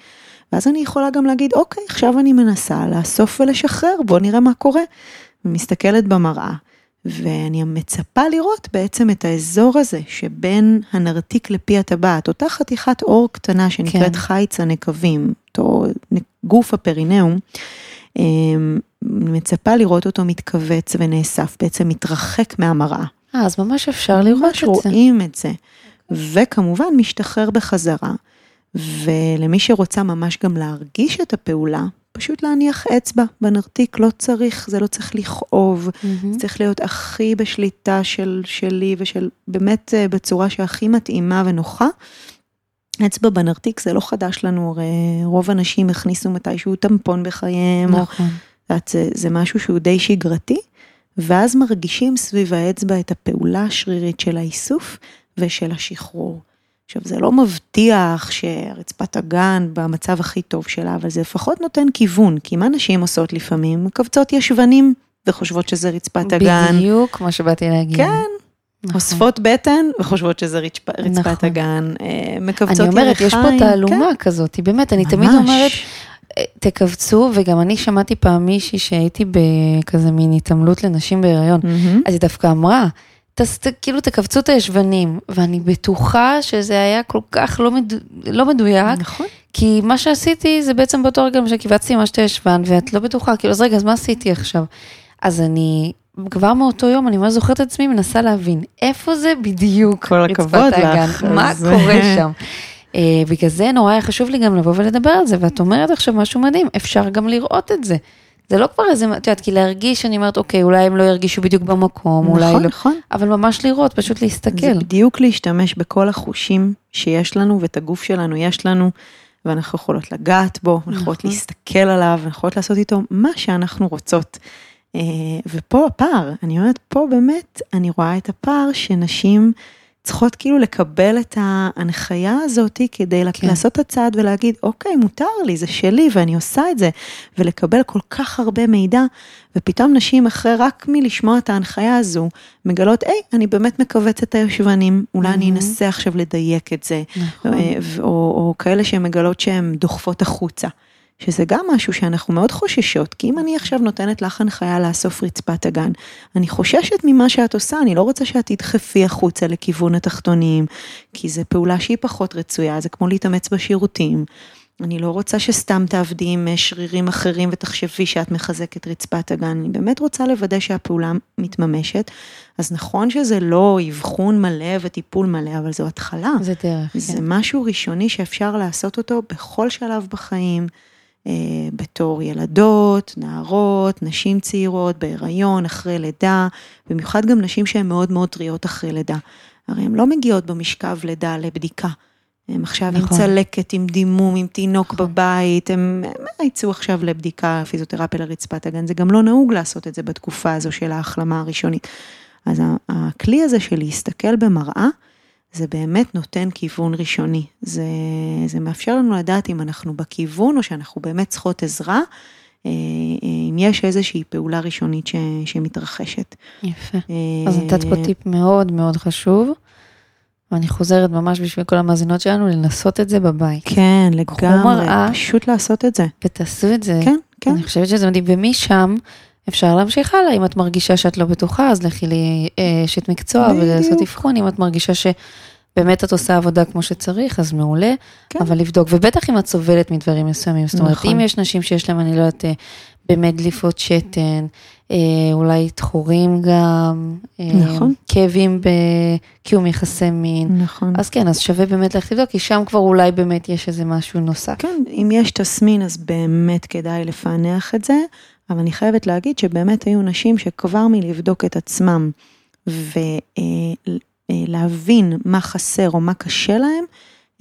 ואז אני יכולה גם להגיד, אוקיי, עכשיו אני מנסה לאסוף ולשחרר, בוא נראה מה קורה. ומסתכלת במראה, ואני מצפה לראות בעצם את האזור הזה שבין הנרתיק לפי הטבעת, אותה חתיכת עור קטנה שנקראת כן. חיץ הנקבים, אותו גוף הפרינאום, אמ, אני מצפה לראות אותו מתכווץ ונאסף, בעצם מתרחק מהמראה. אה, אז ממש אפשר לראות ממש את זה. רואים את זה. וכמובן משתחרר בחזרה. ולמי שרוצה ממש גם להרגיש את הפעולה, פשוט להניח אצבע בנרתיק, לא צריך, זה לא צריך לכאוב, מהמם. זה צריך להיות הכי בשליטה של, שלי ושל, באמת אה, בצורה שהכי מתאימה ונוחה. אצבע בנרתיק זה לא חדש לנו, הרי רוב האנשים הכניסו מתישהו טמפון בחייהם, או נכון. את יודעת, זה, זה משהו שהוא די שגרתי, ואז מרגישים סביב האצבע את הפעולה השרירית של האיסוף ושל השחרור. עכשיו, זה לא מבטיח שרצפת הגן במצב הכי טוב שלה, אבל זה לפחות נותן כיוון, כי מה נשים עושות לפעמים? מקבצות ישבנים וחושבות שזה רצפת הגן. בדיוק מה שבאתי להגיד. כן, נכון. אוספות בטן וחושבות שזה רצפ, רצפת נכון. הגן. אה, מקבצות אני אומרת, יש פה תעלומה כן, כזאת, באמת, אני תמיד ממש. אומרת, אה, תכווצו, וגם אני שמעתי פעם מישהי שהייתי בכזה מין התעמלות לנשים בהיריון, מהמם. אז היא דווקא אמרה, תס, כאילו תכווצו את הישבנים, ואני בטוחה שזה היה כל כך לא, מדו, לא מדויק, נכון. כי מה שעשיתי זה בעצם באותו רגע שכיווצתי ממש את הישבן, ואת לא בטוחה, כאילו, אז רגע, אז מה עשיתי עכשיו? אז אני, כבר מאותו יום, אני ממש זוכרת את עצמי, מנסה להבין, איפה זה בדיוק כל הכבוד? לך, מה אז- קורה שם? אה, בגלל זה נורא היה חשוב לי גם לבוא ולדבר על זה, ואת אומרת עכשיו משהו מדהים, אפשר גם לראות את זה. זה לא כבר איזה, את יודעת, כי להרגיש, אני אומרת, אוקיי, אולי הם לא ירגישו בדיוק במקום, אולי נכון, לא, נכון. אבל ממש לראות, פשוט להסתכל. זה בדיוק להשתמש בכל החושים שיש לנו ואת הגוף שלנו יש לנו, ואנחנו יכולות לגעת בו, אנחנו יכולות נכון. להסתכל עליו, אנחנו יכולות לעשות איתו מה שאנחנו רוצות. אה, ופה הפער, אני אומרת, פה באמת אני רואה את הפער שנשים צריכות כאילו לקבל את ההנחיה הזאת כדי כן. לעשות את הצעד ולהגיד, אוקיי, מותר לי, זה שלי ואני עושה את זה, ולקבל כל כך הרבה מידע, ופתאום נשים אחרי רק מלשמוע את ההנחיה הזו, מגלות, היי, אני באמת מכווצת את הישבנים, אולי אני מהמם. אנסה עכשיו לדייק את זה, נכון. אה, ו- או, או כאלה שמגלות שהן דוחפות החוצה. שזה גם משהו שאנחנו מאוד חוששות, כי אם אני עכשיו נותנת לך הנחיה לאסוף רצפת הגן, אני חוששת ממה שאת עושה, אני לא רוצה שאת תדחפי החוצה לכיוון התחתונים, כי זו פעולה שהיא פחות רצויה, זה כמו להתאמץ בשירותים. אני לא רוצה שסתם תעבדי עם אה, שרירים אחרים ותחשבי שאת מחזקת רצפת הגן, אני באמת רוצה לוודא שהפעולה מתממשת. אז נכון שזה לא אבחון מלא וטיפול מלא, אבל זו התחלה. זה דרך, זה כן. משהו ראשוני שאפשר לעשות אותו בכל שלב בחיים, בתור ילדות, נערות, נשים צעירות, בהיריון, אחרי לידה, במיוחד גם נשים שהן מאוד מאוד טריות אחרי לידה. הרי הן לא מגיעות במשכב לידה לבדיקה. הם עכשיו נכון. עם צלקת, עם דימום, עם תינוק נכון. בבית, הם הם יצאו עכשיו לבדיקה פיזיותרפיה לרצפת הגן, זה גם לא נהוג לעשות את זה בתקופה הזו של ההחלמה הראשונית. אז הכלי הזה של להסתכל במראה, זה באמת נותן כיוון ראשוני. זה, זה מאפשר לנו לדעת אם אנחנו בכיוון או שאנחנו באמת צריכות עזרה, אה, אה, אם יש איזושהי פעולה ראשונית ש, שמתרחשת. יפה. אה, אז נתת פה טיפ מאוד מאוד חשוב, ואני חוזרת ממש בשביל כל המאזינות שלנו לנסות את זה בבית. כן, לגמרי, מראה. פשוט לעשות את זה. ותעשו את זה. כן, כן. אני חושבת שזה מדהים, ומשם אפשר להמשיך הלאה, אם את מרגישה שאת לא בטוחה, אז לכי לאשת מקצוע בדיוק. ולעשות אבחון, אם את מרגישה שבאמת את עושה עבודה כמו שצריך, אז מעולה, כן. אבל לבדוק, ובטח אם את סובלת מדברים מסוימים, זאת אומרת, נכון. אם יש נשים שיש להן, אני לא יודעת, אה, באמת דליפות שתן, אה, אולי תחורים גם, אה, נכון. כאבים בקיום יחסי מין, נכון. אז כן, אז שווה באמת ללכת לבדוק, כי שם כבר אולי באמת יש איזה משהו נוסף. כן, אם יש תסמין אז באמת כדאי לפענח את זה, אבל אני חייבת להגיד שבאמת היו נשים שכבר מלבדוק את עצמם ולהבין מה חסר או מה קשה להם,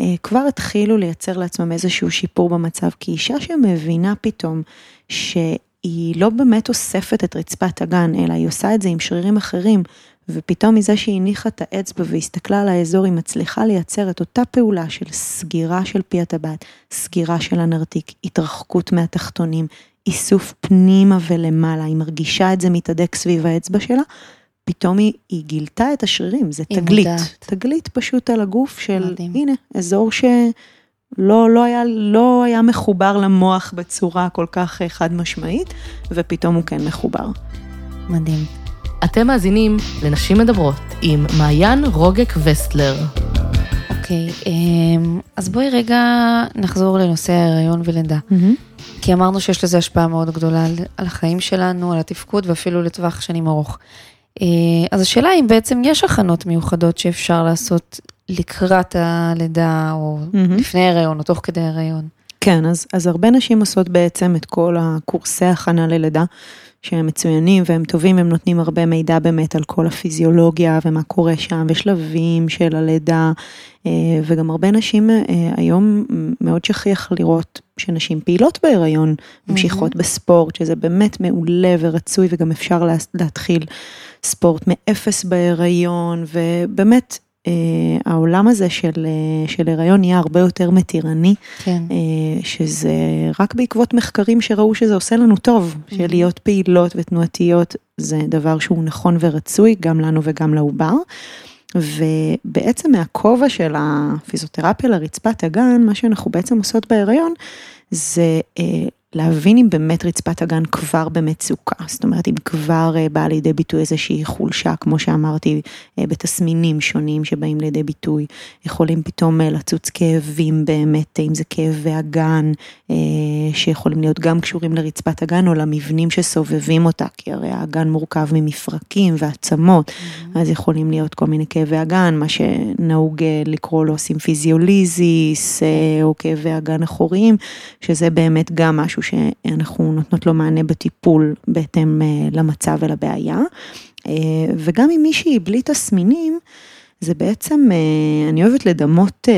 אה, כבר התחילו לייצר לעצמם איזשהו שיפור במצב, כי אישה שמבינה פתאום שהיא לא באמת אוספת את רצפת הגן, אלא היא עושה את זה עם שרירים אחרים, ופתאום מזה שהיא הניחה את האצבע והסתכלה על האזור, היא מצליחה לייצר את אותה פעולה של סגירה של פי הטבעת, סגירה של הנרתיק, התרחקות מהתחתונים, איסוף פנימה ולמעלה, היא מרגישה את זה מתהדק סביב האצבע שלה, פתאום היא, היא גילתה את השרירים, זה תגלית, מודעת. תגלית פשוט על הגוף של, מדהים. הנה, אזור שלא לא היה, לא היה מחובר למוח בצורה כל כך אה, חד משמעית, ופתאום הוא כן מחובר. מדהים. אתם מאזינים לנשים מדברות עם מעיין רוגק וסטלר. אוקיי, אמ, אז בואי רגע נחזור לנושא ההיריון ולידה. כי אמרנו שיש לזה השפעה מאוד גדולה על, על החיים שלנו, על התפקוד ואפילו לטווח שנים ארוך. אה, אז השאלה אם בעצם יש הכנות מיוחדות שאפשר לעשות לקראת הלידה, או מהמם. לפני ההיריון, או תוך כדי ההיריון. כן, אז, אז הרבה נשים עושות בעצם את כל הקורסי הכנה ללידה, שהם מצוינים והם טובים, הם נותנים הרבה מידע באמת על כל הפיזיולוגיה ומה קורה שם, ושלבים של הלידה, אה, וגם הרבה נשים אה, היום מאוד שכיח לראות שנשים פעילות בהיריון, ממשיכות בספורט, שזה באמת מעולה ורצוי, וגם אפשר לה- להתחיל ספורט מאפס בהיריון, ובאמת, העולם הזה של, אה, של הריון נהיה הרבה יותר מתירני. כן. אה, שזה רק בעקבות מחקרים שראו שזה עושה לנו טוב, של להיות פעילות ותנועתיות זה דבר שהוא נכון ורצוי גם לנו וגם לעובר. ובעצם מהכובע של הפיזיותרפיה לרצפת הגן, מה שאנחנו בעצם עושות בהיריון, זה אה, להבין אם באמת רצפת האגן כבר במצוקה, זאת אומרת אם כבר אה, באה לידי ביטוי איזושהי חולשה, כמו שאמרתי, אה, בתסמינים שונים שבאים לידי ביטוי, יכולים פתאום אה, לצוץ כאבים באמת, אם זה כאבי אגן, שיכולים להיות גם קשורים לרצפת האגן או למבנים שסובבים אותה, כי הרי האגן מורכב ממפרקים ועצמות, אז יכולים להיות כל מיני כאבי אגן, מה שנהוג לקרוא לו סימפיזיוליזיס, או כאבי הגן אחוריים, שזה באמת גם משהו שאנחנו נותנות לו מענה בטיפול בהתאם אה, למצב ולבעיה. אה, וגם אם מישהי בלי תסמינים, זה בעצם, אה, אני אוהבת לדמות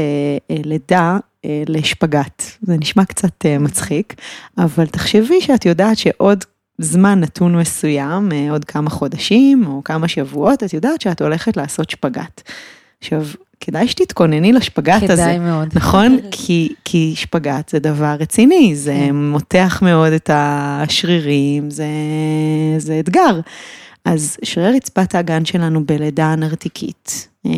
לידה לשפגאט. זה נשמע קצת מצחיק, אבל תחשבי שאת יודעת שעוד זמן נתון מסוים, עוד כמה חודשים או כמה שבועות, את יודעת שאת הולכת לעשות שפגאט. עכשיו, כדאי שתתכונני לשפגאט הזה. כדאי מאוד. נכון? כי, כי שפגאט זה דבר רציני, זה כן. מותח מאוד את השרירים, זה, זה אתגר. אז שרירי רצפת האגן שלנו בלידה נרתיקית אה,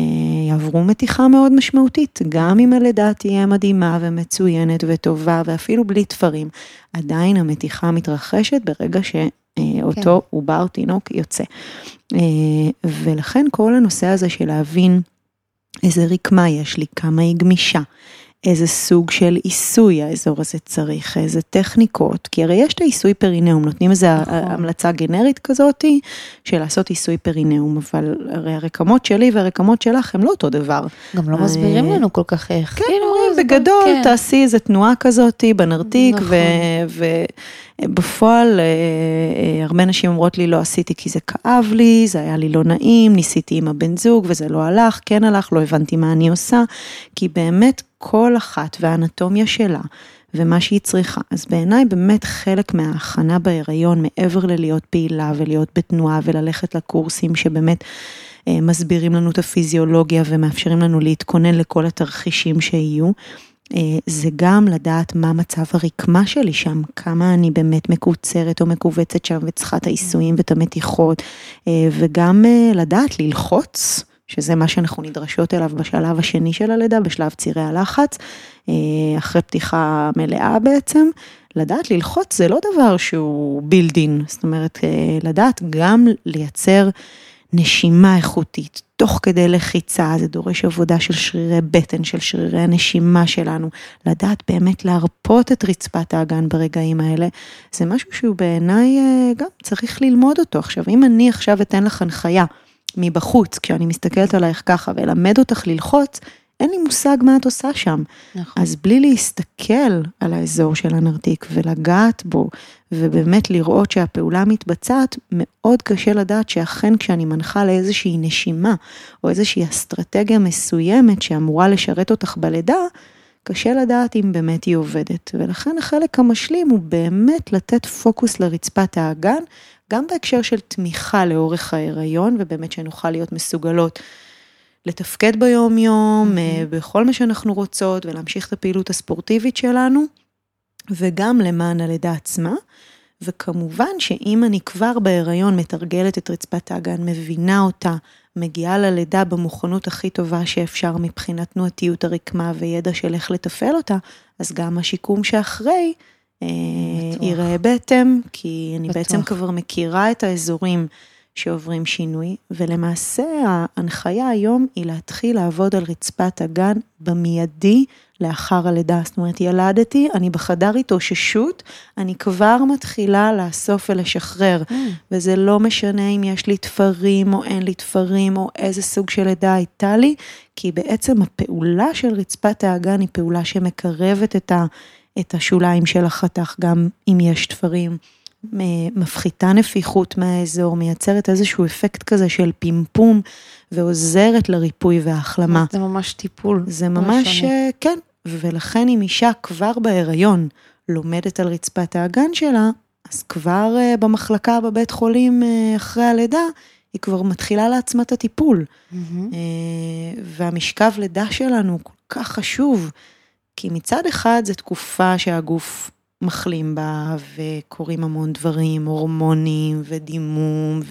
יעברו מתיחה מאוד משמעותית, גם אם הלידה תהיה מדהימה ומצוינת וטובה ואפילו בלי תפרים, עדיין המתיחה מתרחשת ברגע שאותו כן. עובר תינוק יוצא. אה, ולכן כל הנושא הזה של להבין איזה רקמה יש לי, כמה היא גמישה, איזה סוג של עיסוי האזור הזה צריך, איזה טכניקות, כי הרי יש את העיסוי פרינאום, נותנים איזו נכון. המלצה גנרית כזאתי של לעשות עיסוי פרינאום, אבל הרי הרקמות שלי והרקמות שלך הם לא אותו דבר. גם לא אה, מסבירים לנו כל כך איך. כן, כאילו, אומרים בגדול, כן. תעשי איזה תנועה כזאתי בנרתיק, נכון. ובפועל אה, אה, הרבה נשים אומרות לי, לא עשיתי כי זה כאב לי, זה היה לי לא נעים, ניסיתי עם הבן זוג וזה לא הלך, כן הלך, לא הבנתי מה אני עושה, כי באמת כל אחת והאנטומיה שלה. ומה שהיא צריכה. אז בעיניי באמת חלק מההכנה בהיריון, מעבר ללהיות פעילה ולהיות בתנועה וללכת לקורסים שבאמת אה, מסבירים לנו את הפיזיולוגיה ומאפשרים לנו להתכונן לכל התרחישים שיהיו, אה, זה גם לדעת מה מצב הרקמה שלי שם, כמה אני באמת מקוצרת או מכווצת שם וצריכה את העיסויים ואת המתיחות, אה, וגם אה, לדעת ללחוץ. שזה מה שאנחנו נדרשות אליו בשלב השני של הלידה, בשלב צירי הלחץ, אה, אחרי פתיחה מלאה בעצם. לדעת ללחוץ זה לא דבר שהוא בילדין, זאת אומרת, אה, לדעת גם לייצר נשימה איכותית, תוך כדי לחיצה, זה דורש עבודה של שרירי בטן, של שרירי הנשימה שלנו, לדעת באמת להרפות את רצפת האגן ברגעים האלה, זה משהו שהוא בעיניי אה, גם צריך ללמוד אותו. עכשיו, אם אני עכשיו אתן לך הנחיה מבחוץ, כשאני מסתכלת עלייך ככה, ואלמד אותך ללחוץ, אין לי מושג מה את עושה שם. נכון. אז בלי להסתכל על האזור של הנרתיק ולגעת בו, ובאמת לראות שהפעולה מתבצעת, מאוד קשה לדעת שאכן כשאני מנחה לאיזושהי נשימה, או איזושהי אסטרטגיה מסוימת שאמורה לשרת אותך בלידה, קשה לדעת אם באמת היא עובדת. ולכן החלק המשלים הוא באמת לתת פוקוס לרצפת האגן, גם בהקשר של תמיכה לאורך ההיריון, ובאמת שנוכל להיות מסוגלות לתפקד ביום יום, mm-hmm. בכל מה שאנחנו רוצות, ולהמשיך את הפעילות הספורטיבית שלנו, וגם למען הלידה עצמה. וכמובן שאם אני כבר בהיריון מתרגלת את רצפת האגן, מבינה אותה, מגיעה ללידה במוכנות הכי טובה שאפשר מבחינת תנועתיות הרקמה וידע של איך לתפעל אותה, אז גם השיקום שאחרי ייראה בהתאם, כי אני בטוח. בעצם כבר מכירה את האזורים שעוברים שינוי, ולמעשה ההנחיה היום היא להתחיל לעבוד על רצפת הגן במיידי לאחר הלידה. זאת אומרת, ילדתי, אני בחדר התאוששות, אני כבר מתחילה לאסוף ולשחרר, mm. וזה לא משנה אם יש לי תפרים או אין לי תפרים, או איזה סוג של לידה הייתה לי, כי בעצם הפעולה של רצפת האגן היא פעולה שמקרבת את, ה, את השוליים של החתך, גם אם יש תפרים. מפחיתה נפיחות מהאזור, מייצרת איזשהו אפקט כזה של פימפום ועוזרת לריפוי והחלמה. זה ממש טיפול. זה ממש. אה, כן, ולכן אם אישה כבר בהיריון לומדת על רצפת האגן שלה, אז כבר אה, במחלקה בבית חולים אה, אחרי הלידה, היא כבר מתחילה לעצמה את הטיפול. Mm-hmm. והמשכב לידה שלנו כל כך חשוב, כי מצד אחד זו תקופה שהגוף מחלים בה, וקורים המון דברים, הורמונים ודימום,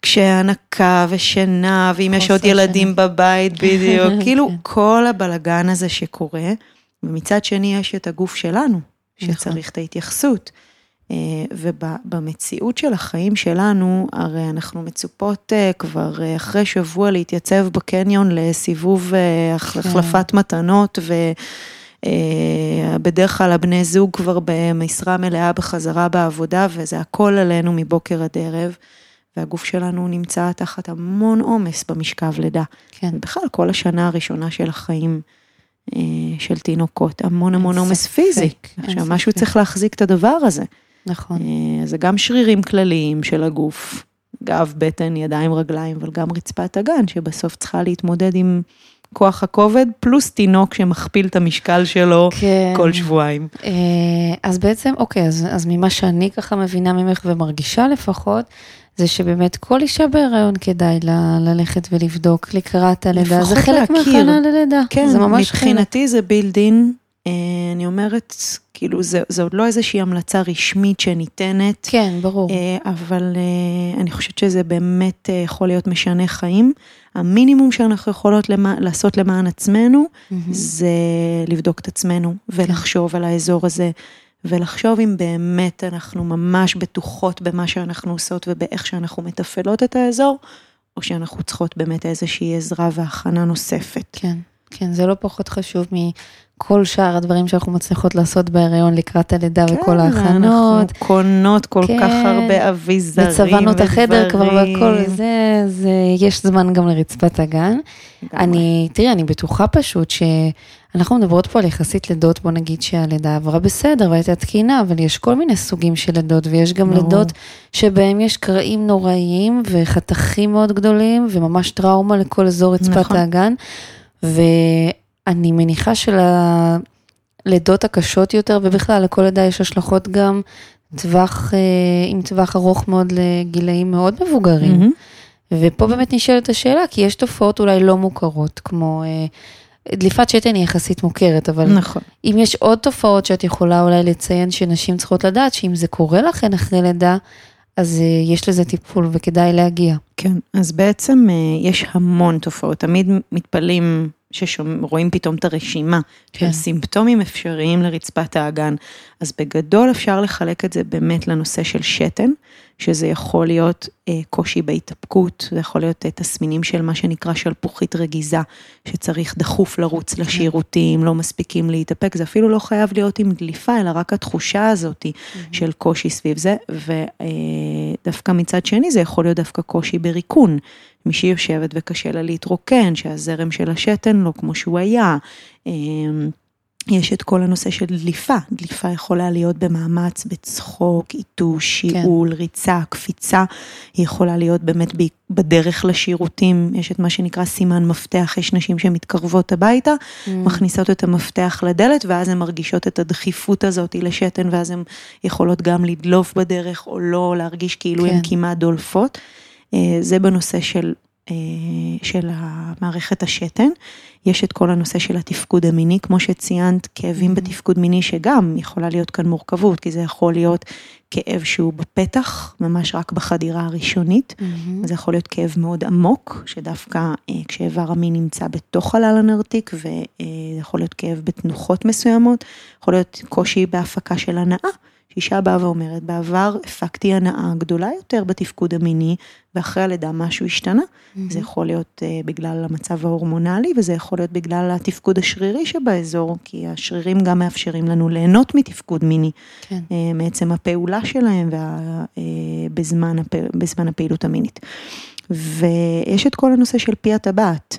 וקשיי הנקה ושינה, ואם יש עוד ילדים שנה. בבית בדיוק, <laughs> כאילו כן. כל הבלגן הזה שקורה, ומצד שני יש את הגוף שלנו, נכון. שצריך את ההתייחסות. אה, ובמציאות של החיים שלנו, הרי אנחנו מצופות אה, כבר אה, אחרי שבוע להתייצב בקניון לסיבוב כן. החלפת מתנות ו... אה, בדרך כלל הבני זוג כבר במשרה מלאה בחזרה בעבודה, וזה הכל עלינו מבוקר עד ערב, והגוף שלנו נמצא תחת המון עומס במשכב לידה. כן. בכלל, כל השנה הראשונה של החיים של תינוקות, המון המון עומס פיזי. עכשיו, משהו צריך להחזיק את הדבר הזה. נכון. אה, זה גם שרירים כלליים של הגוף, גב, בטן, ידיים, רגליים, אבל גם רצפת הגן, שבסוף צריכה להתמודד עם... כוח הכובד, פלוס תינוק שמכפיל את המשקל שלו כן. כל שבועיים. אה, אז בעצם, אוקיי, אז, אז ממה שאני ככה מבינה ממך ומרגישה לפחות, זה שבאמת כל אישה בהיריון כדאי לה, ללכת ולבדוק לקראת הלידה, זה חלק מהכנה ללידה, כן, זה ממש מבחינתי חלק. זה בילדין, אני אומרת, כאילו זה, זה עוד לא איזושהי המלצה רשמית שניתנת. כן, ברור. אה, אבל אני חושבת שזה באמת יכול להיות משנה חיים. המינימום שאנחנו יכולות למה, לעשות למען עצמנו, mm-hmm. זה לבדוק את עצמנו ולחשוב כן. על האזור הזה, ולחשוב אם באמת אנחנו ממש בטוחות במה שאנחנו עושות ובאיך שאנחנו מתפעלות את האזור, או שאנחנו צריכות באמת איזושהי עזרה והכנה נוספת. כן, כן, זה לא פחות חשוב מ... כל שאר הדברים שאנחנו מצליחות לעשות בהיריון לקראת הלידה כן, וכל ההכנות. אנחנו קונות כל כן, כך הרבה אביזרים ודברים. וצבענו את החדר כבר והכל, זה, זה, יש זמן גם לרצפת הגן. אני, תראי, אני בטוחה פשוט שאנחנו מדברות פה על יחסית לידות, בוא נגיד שהלידה עברה בסדר והייתה תקינה, אבל יש כל מיני סוגים של לידות, ויש גם ברור. לידות שבהם יש קרעים נוראיים וחתכים מאוד גדולים, וממש טראומה לכל אזור רצפת נכון. האגן. ו... אני מניחה שללידות הקשות יותר, ובכלל לכל לידה יש השלכות גם טווח, אה, עם טווח ארוך מאוד לגילאים מאוד מבוגרים. Mm-hmm. ופה באמת נשאלת השאלה, כי יש תופעות אולי לא מוכרות, כמו אה, דליפת שתן היא יחסית מוכרת, אבל נכון. אם יש עוד תופעות שאת יכולה אולי לציין שנשים צריכות לדעת, שאם זה קורה לכן אחרי לידה, אז אה, יש לזה טיפול וכדאי להגיע. כן, אז בעצם יש המון תופעות, תמיד מתפלאים שרואים פתאום את הרשימה כן. של סימפטומים אפשריים לרצפת האגן. אז בגדול אפשר לחלק את זה באמת לנושא של שתן, שזה יכול להיות אה, קושי בהתאפקות, זה יכול להיות אה, תסמינים של מה שנקרא שלפוחית רגיזה, שצריך דחוף לרוץ לשירותים, לא מספיקים להתאפק, זה אפילו לא חייב להיות עם דליפה, אלא רק התחושה הזאת של קושי סביב זה, ודווקא מצד שני זה יכול להיות דווקא קושי בריקון. מישהי יושבת וקשה לה להתרוקן, שהזרם של השתן לא כמו שהוא היה. אמ, יש את כל הנושא של דליפה, דליפה יכולה להיות במאמץ, בצחוק, עיתוש, שיעול, כן. ריצה, קפיצה, היא יכולה להיות באמת בדרך לשירותים, יש את מה שנקרא סימן מפתח, יש נשים שמתקרבות הביתה, mm. מכניסות את המפתח לדלת, ואז הן מרגישות את הדחיפות הזאת לשתן, ואז הן יכולות גם לדלוף בדרך, או לא להרגיש כאילו כן. הן כמעט דולפות. אה, זה בנושא של, של המערכת השתן. יש את כל הנושא של התפקוד המיני, כמו שציינת, כאבים mm-hmm. בתפקוד מיני שגם יכולה להיות כאן מורכבות, כי זה יכול להיות כאב שהוא בפתח, ממש רק בחדירה הראשונית. Mm-hmm. זה יכול להיות כאב מאוד עמוק, שדווקא אה, כשאיבר המין נמצא בתוך חלל הנרתיק, וזה יכול להיות כאב בתנוחות מסוימות, יכול להיות קושי בהפקה של הנאה. שאישה באה ואומרת, בעבר הפקתי הנאה גדולה יותר בתפקוד המיני, ואחרי הלידה משהו השתנה. Mm-hmm. זה יכול להיות uh, בגלל המצב ההורמונלי, וזה יכול להיות בגלל התפקוד השרירי שבאזור, כי השרירים גם מאפשרים לנו ליהנות מתפקוד מיני. כן. Uh, מעצם הפעולה שלהם וה, uh, בזמן, הפ... בזמן הפעילות המינית. ויש את כל הנושא של פי הטבעת,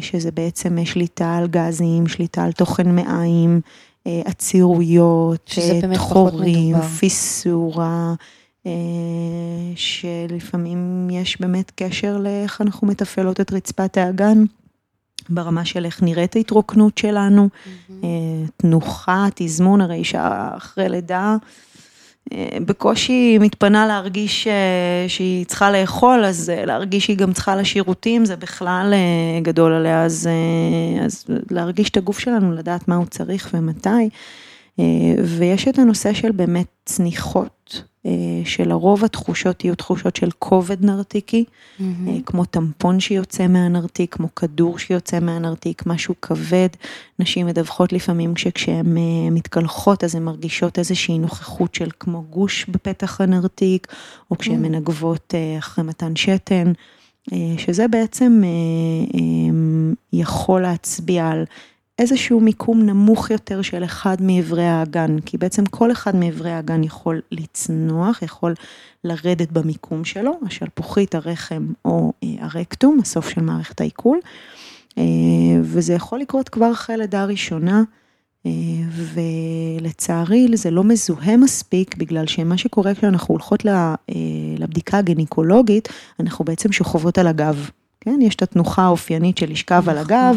שזה בעצם שליטה על גזים, שליטה על תוכן מעיים. עצירויות, תחורים, פיסורה, אה, שלפעמים יש באמת קשר לאיך אנחנו מתפעלות את רצפת האגן, ברמה של איך נראית ההתרוקנות שלנו, mm-hmm. תנוחה, תזמון, הרי אישה אחרי לידה. בקושי מתפנה להרגיש אה, שהיא צריכה לאכול, אז אה, להרגיש שהיא גם צריכה לשירותים, זה בכלל אה, גדול עליה, אז, אז להרגיש את הגוף שלנו, לדעת מה הוא צריך ומתי. ויש את הנושא של באמת צניחות, אה, שלרוב התחושות יהיו תחושות של כובד נרתיקי, mm-hmm. כמו טמפון שיוצא מהנרתיק, כמו כדור שיוצא מהנרתיק, משהו כבד. נשים מדווחות לפעמים שכשהן אה, מתקלחות אז הן מרגישות איזושהי נוכחות של כמו גוש בפתח הנרתיק, או כשהן mm-hmm. מנגבות אחרי מתן שתן. שזה בעצם יכול להצביע על איזשהו מיקום נמוך יותר של אחד מאיברי האגן, כי בעצם כל אחד מאיברי האגן יכול לצנוח, יכול לרדת במיקום שלו, השלפוחית, הרחם או אה, הרקטום, הסוף של מערכת העיכול, אה, וזה יכול לקרות כבר אחרי לידה ראשונה. אה, ולצערי זה לא מזוהה מספיק בגלל שמה שקורה כשאנחנו הולכות לבדיקה הגניקולוגית, אנחנו בעצם שוכבות על הגב. כן, יש את התנוחה האופיינית של לשכב על נכון. הגב,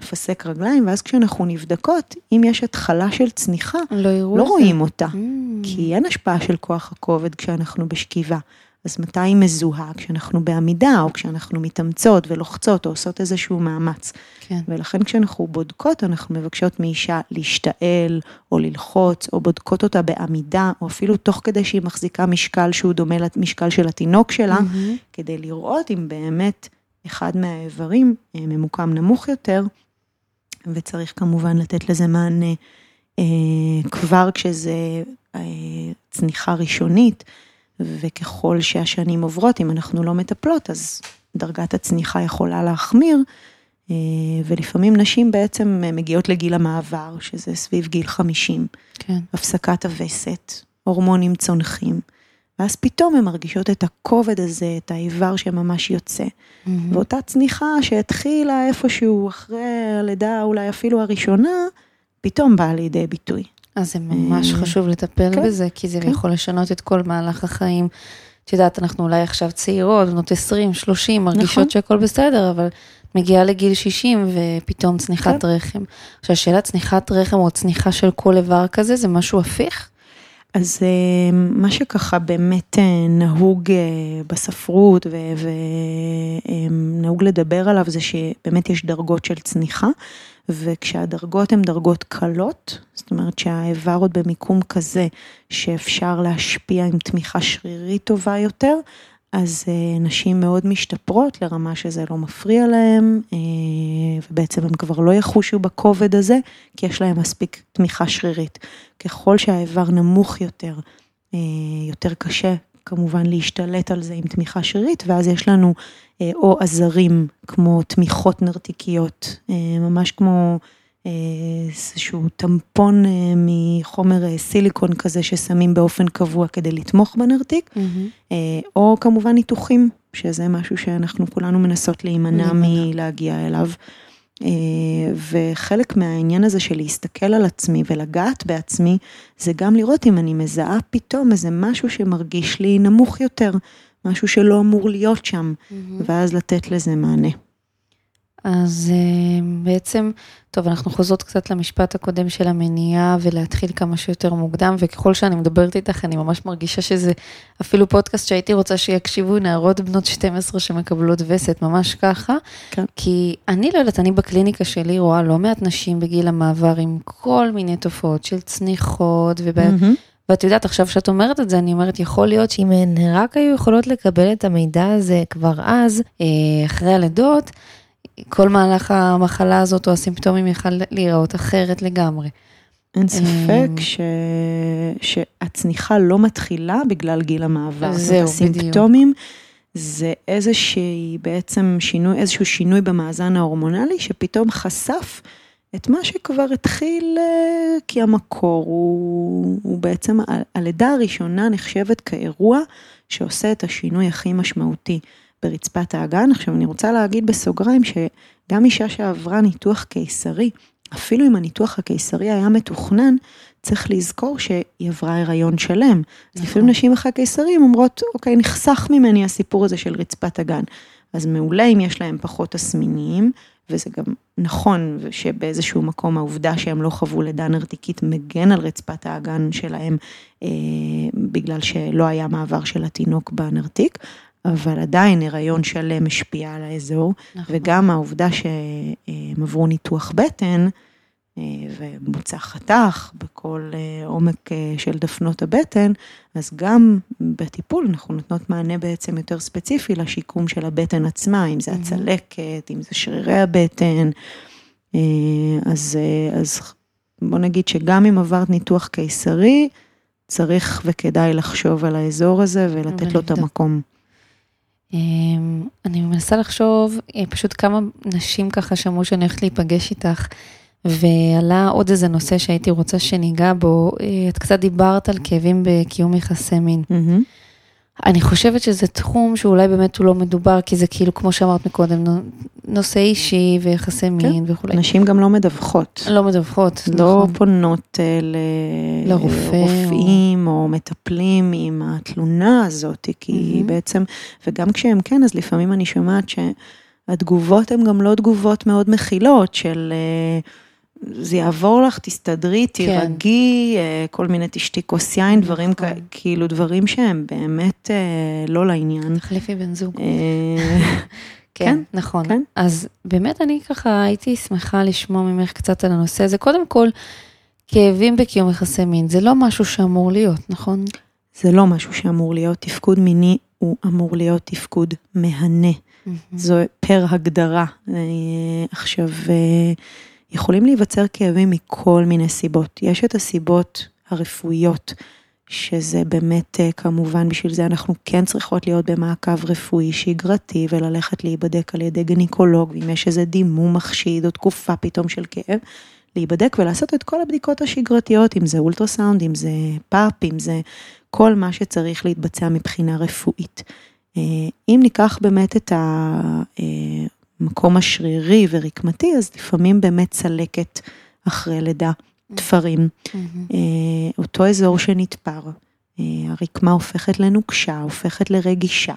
לפסק רגליים, ואז כשאנחנו נבדקות, אם יש התחלה של צניחה, לא, לא רואים אותה, mm. כי אין השפעה של כוח הכובד כשאנחנו בשכיבה. אז מתי היא מזוהה? כשאנחנו בעמידה, או כשאנחנו מתאמצות ולוחצות, או עושות איזשהו מאמץ. כן. ולכן כשאנחנו בודקות, אנחנו מבקשות מאישה להשתעל, או ללחוץ, או בודקות אותה בעמידה, או אפילו תוך כדי שהיא מחזיקה משקל שהוא דומה למשקל של התינוק שלה, mm-hmm. כדי לראות אם באמת אחד מהאיברים אה, ממוקם נמוך יותר, וצריך כמובן לתת לזה מענה אה, כבר כשזה אה, צניחה ראשונית, וככל שהשנים עוברות, אם אנחנו לא מטפלות, אז דרגת הצניחה יכולה להחמיר, ולפעמים נשים בעצם מגיעות לגיל המעבר, שזה סביב גיל 50. כן. הפסקת הווסת, הורמונים צונחים. ואז פתאום הן מרגישות את הכובד הזה, את האיבר שממש יוצא. Mm-hmm. ואותה צניחה שהתחילה איפשהו אחרי הלידה, אולי אפילו הראשונה, פתאום באה לידי ביטוי. אז זה ממש אה, חשוב לטפל כן, בזה, כי זה כן. יכול לשנות את כל מהלך החיים. את יודעת, אנחנו אולי עכשיו צעירות, בנות 20, 30, מרגישות נכון. שהכל בסדר, אבל מגיעה לגיל 60 ופתאום צניחת כן. רחם. עכשיו, שאלה צניחת רחם או צניחה של כל איבר כזה, זה משהו הפיך? אז מה שככה באמת נהוג בספרות ונהוג לדבר עליו זה שבאמת יש דרגות של צניחה, וכשהדרגות הן דרגות קלות, זאת אומרת שהאיבר עוד במיקום כזה שאפשר להשפיע עם תמיכה שרירית טובה יותר, אז נשים מאוד משתפרות לרמה שזה לא מפריע להם, ובעצם הם כבר לא יחושו בכובד הזה, כי יש להם מספיק תמיכה שרירית. ככל שהאיבר נמוך יותר, יותר קשה כמובן להשתלט על זה עם תמיכה שרירית, ואז יש לנו או עזרים כמו תמיכות נרתיקיות, ממש כמו איזשהו טמפון מחומר סיליקון כזה ששמים באופן קבוע כדי לתמוך בנרתיק, mm-hmm. או כמובן ניתוחים, שזה משהו שאנחנו כולנו מנסות להימנע מלהגיע אליו. וחלק מהעניין הזה של להסתכל על עצמי ולגעת בעצמי, זה גם לראות אם אני מזהה פתאום איזה משהו שמרגיש לי נמוך יותר, משהו שלא אמור להיות שם, mm-hmm. ואז לתת לזה מענה. אז בעצם, טוב, אנחנו חוזרות קצת למשפט הקודם של המניעה ולהתחיל כמה שיותר מוקדם, וככל שאני מדברת איתך, אני ממש מרגישה שזה אפילו פודקאסט שהייתי רוצה שיקשיבו נערות בנות 12 שמקבלות וסת, ממש ככה. כן. כי אני לא יודעת, אני בקליניקה שלי רואה לא מעט נשים בגיל המעבר עם כל מיני תופעות של צניחות, ובא... mm-hmm. ואת יודעת, עכשיו שאת אומרת את זה, אני אומרת, יכול להיות שאם הן רק היו יכולות לקבל את המידע הזה כבר אז, אחרי הלידות, כל מהלך המחלה הזאת או הסימפטומים יכל להיראות אחרת לגמרי. אין ספק ש... שהצניחה לא מתחילה בגלל גיל המעבר. זהו, הסימפטומים זה איזושהי בעצם שינוי, איזשהו שינוי במאזן ההורמונלי שפתאום חשף את מה שכבר התחיל, כי המקור הוא, הוא בעצם, הלידה הראשונה נחשבת כאירוע שעושה את השינוי הכי משמעותי. ברצפת האגן. עכשיו אני רוצה להגיד בסוגריים שגם אישה שעברה ניתוח קיסרי, אפילו אם הניתוח הקיסרי היה מתוכנן, צריך לזכור שהיא עברה הריון שלם. אז לפעמים נכון. נשים אחרי קיסרים אומרות, אוקיי, נחסך ממני הסיפור הזה של רצפת הגן. אז מעולה אם יש להם פחות תסמינים, וזה גם נכון שבאיזשהו מקום העובדה שהם לא חוו לידה נרתיקית מגן על רצפת האגן שלהם, אה, בגלל שלא היה מעבר של התינוק בנרתיק, אבל עדיין הריון שלם משפיע על האזור, נכון. וגם העובדה שהם עברו ניתוח בטן, אה, ובוצע חתך בכל אה, עומק אה, של דפנות הבטן, אז גם בטיפול אנחנו נותנות מענה בעצם יותר ספציפי לשיקום של הבטן עצמה, אם זה הצלקת, אם זה שרירי הבטן, אז, אז בוא נגיד שגם אם עברת ניתוח קיסרי, צריך וכדאי לחשוב על האזור הזה ולתת לו את המקום. אמ, אני מנסה לחשוב, אה, פשוט כמה נשים ככה שמעו שאני הולכת להיפגש איתך, ועלה עוד איזה נושא שהייתי רוצה שניגע בו, אה, את קצת דיברת על כאבים בקיום יחסי מין. Mm-hmm. אני חושבת שזה תחום שאולי באמת הוא לא מדובר, כי זה כאילו, כמו שאמרת מקודם, נושא אישי ויחסי כן. מין כן. וכולי. נשים גם לא מדווחות. לא מדווחות, לא נכון. פונות אה, לרופאים או... או מטפלים עם התלונה הזאת, כי mm-hmm. בעצם, וגם כשהם כן, אז לפעמים אני שומעת שהתגובות הן גם לא תגובות מאוד מכילות של... אה, זה יעבור לך, תסתדרי, כן. תירגעי, כן. כל מיני תשתי כוס יין, דברים נכון. כאילו דברים שהם באמת אה, לא לעניין. תחליפי בן זוג. <laughs> כן, כן, נכון. כן. אז באמת אני ככה הייתי שמחה לשמוע ממך קצת על הנושא הזה. קודם כל, כאבים בקיום יחסי מין, זה לא משהו שאמור להיות, נכון? זה לא משהו שאמור להיות. תפקוד מיני הוא אמור להיות תפקוד מהנה. Mm-hmm. זו פר הגדרה. עכשיו, יכולים להיווצר כאבים מכל מיני סיבות. יש את הסיבות הרפואיות, שזה באמת אה, כמובן בשביל זה אנחנו כן צריכות להיות במעקב רפואי שגרתי וללכת להיבדק על ידי גניקולוג, ואם יש איזה דימום מחשיד או תקופה פתאום של כאב, להיבדק ולעשות את כל הבדיקות השגרתיות, אם זה אולטרסאונד, אם זה פאפ, אם זה כל מה שצריך להתבצע מבחינה רפואית. אה, אם ניקח באמת את ה... אה, המקום השרירי ורקמתי, אז לפעמים באמת צלקת אחרי לידה, תפרים. אה, אותו אזור שנתפר, אה, הרקמה הופכת לנוקשה, הופכת לרגישה.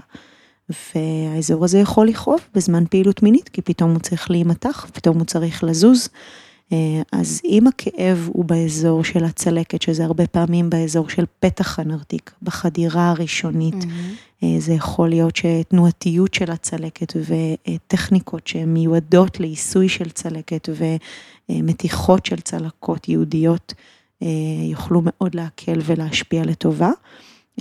והאזור הזה יכול לכאוב בזמן פעילות מינית, כי פתאום הוא צריך להימתח, פתאום הוא צריך לזוז. אה, אז אם הכאב הוא באזור של הצלקת, שזה הרבה פעמים באזור של פתח הנרתיק, בחדירה הראשונית, mm-hmm. זה יכול להיות שתנועתיות של הצלקת וטכניקות שהן מיועדות לעיסוי של צלקת ומתיחות של צלקות יהודיות יוכלו מאוד להקל ולהשפיע לטובה.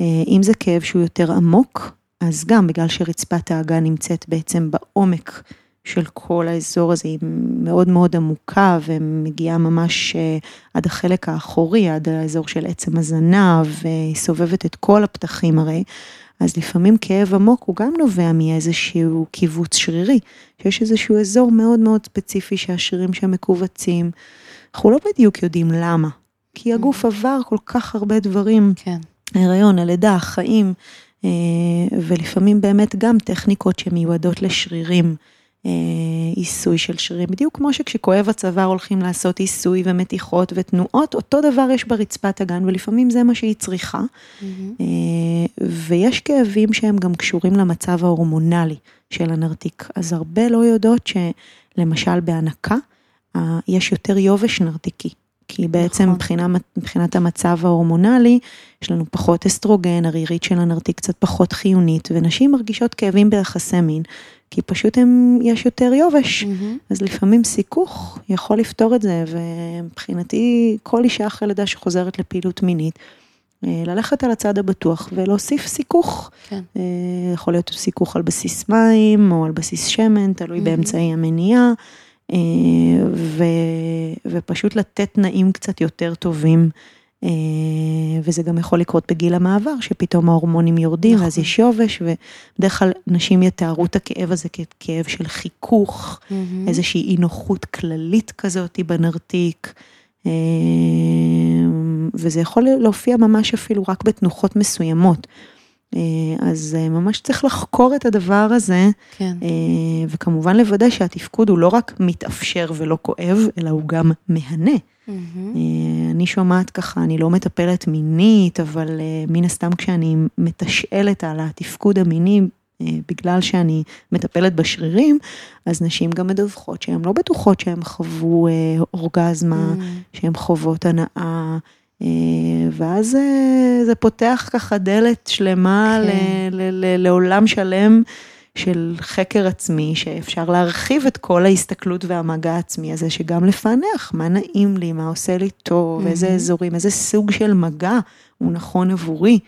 אם זה כאב שהוא יותר עמוק, אז גם בגלל שרצפת האגן נמצאת בעצם בעומק של כל האזור הזה, היא מאוד מאוד עמוקה ומגיעה ממש אה, עד החלק האחורי, עד האזור של עצם הזנב, והיא סובבת את כל הפתחים הרי. אז לפעמים כאב עמוק הוא גם נובע מאיזשהו קיבוץ שרירי, שיש איזשהו אזור מאוד מאוד ספציפי שהשרירים שם מכווצים. אנחנו לא בדיוק יודעים למה, כי הגוף mm-hmm. עבר כל כך הרבה דברים. כן. ההיריון, הלידה, החיים, אה, ולפעמים באמת גם טכניקות שמיועדות לשרירים. אה, עיסוי של שרירים, בדיוק כמו שכשכואב הצוואר הולכים לעשות עיסוי ומתיחות ותנועות, אותו דבר יש ברצפת הגן ולפעמים זה מה שהיא צריכה. Mm-hmm. ויש כאבים שהם גם קשורים למצב ההורמונלי של הנרתיק, אז הרבה לא יודעות שלמשל בהנקה יש יותר יובש נרתיקי. כי בעצם נכון. מבחינה, מבחינת המצב ההורמונלי, יש לנו פחות אסטרוגן, הרירית של הנרתיק קצת פחות חיונית, ונשים מרגישות כאבים ביחסי מין, כי פשוט הם, יש יותר יובש. Mm-hmm. אז לפעמים סיכוך יכול לפתור את זה, ומבחינתי, כל אישה אחרי לידה שחוזרת לפעילות מינית, אה, ללכת על הצד הבטוח ולהוסיף סיכוך. כן. אה, יכול להיות סיכוך על בסיס מים או על בסיס שמן, תלוי mm-hmm. באמצעי המניעה. אה, ו, ופשוט לתת תנאים קצת יותר טובים. אה, וזה גם יכול לקרות בגיל המעבר, שפתאום ההורמונים יורדים, נכון. אז יש יובש, ובדרך כלל נשים יתארו את הכאב הזה ככאב של חיכוך, mm-hmm. איזושהי אי נוחות כללית כזאת בנרתיק, אה, וזה יכול להופיע ממש אפילו רק בתנוחות מסוימות. אה, אז אה, ממש צריך לחקור את הדבר הזה, כן. אה, וכמובן לוודא שהתפקוד הוא לא רק מתאפשר ולא כואב, אלא הוא גם מהנה. Mm-hmm. אני שומעת ככה, אני לא מטפלת מינית, אבל מן הסתם כשאני מתשאלת על התפקוד המיני, בגלל שאני מטפלת בשרירים, אז נשים גם מדווחות שהן לא בטוחות שהן חוו אורגזמה, mm-hmm. שהן חוות הנאה. אה, ואז זה פותח ככה דלת שלמה כן. לעולם שלם של חקר עצמי, שאפשר להרחיב את כל ההסתכלות והמגע העצמי הזה, שגם לפענח מה נעים לי, מה עושה לי טוב, mm-hmm. איזה אזורים, איזה סוג של מגע הוא נכון עבורי.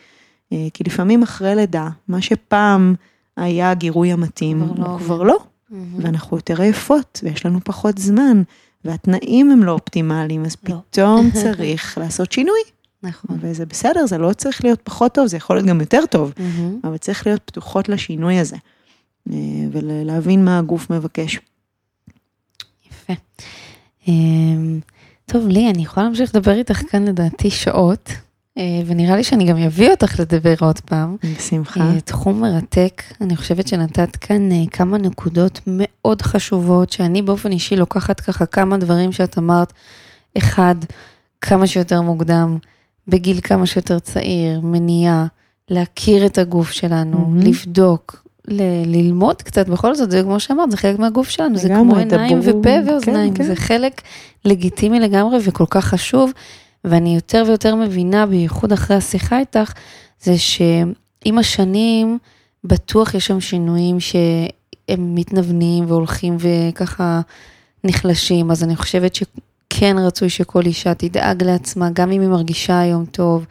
אה, כי לפעמים אחרי לידה, מה שפעם היה הגירוי המתאים, כבר לא. הוא כבר לא. Mm-hmm. ואנחנו יותר עייפות, ויש לנו פחות זמן. והתנאים הם לא אופטימליים, אז לא. פתאום צריך <laughs> לעשות שינוי. נכון. וזה בסדר, זה לא צריך להיות פחות טוב, זה יכול להיות גם יותר טוב, mm-hmm. אבל צריך להיות פתוחות לשינוי הזה, אה, ולהבין מה הגוף מבקש. יפה. אמ, טוב, לי, אני יכולה להמשיך לדבר איתך כאן לדעתי שעות. אה, ונראה לי שאני גם אביא אותך לדבר עוד פעם. בשמחה. אה, תחום מרתק, אני חושבת שנתת כאן אה, כמה נקודות מאוד חשובות, שאני באופן אישי לוקחת ככה כמה דברים שאת אמרת. אחד, כמה שיותר מוקדם, בגיל כמה שיותר צעיר, מניעה, להכיר את הגוף שלנו, mm-hmm. לבדוק, ל- ללמוד קצת, בכל זאת, זה כמו שאמרת, זה חלק מהגוף שלנו, זה כמו עיניים ופה ואוזניים, כן, כן. זה חלק לגיטימי לגמרי וכל כך חשוב. ואני יותר ויותר מבינה, בייחוד אחרי השיחה איתך, זה שעם השנים, בטוח יש שם שינויים שהם מתנוונים והולכים וככה נחלשים, אז אני חושבת שכן רצוי שכל אישה תדאג לעצמה, גם אם היא מרגישה היום טוב,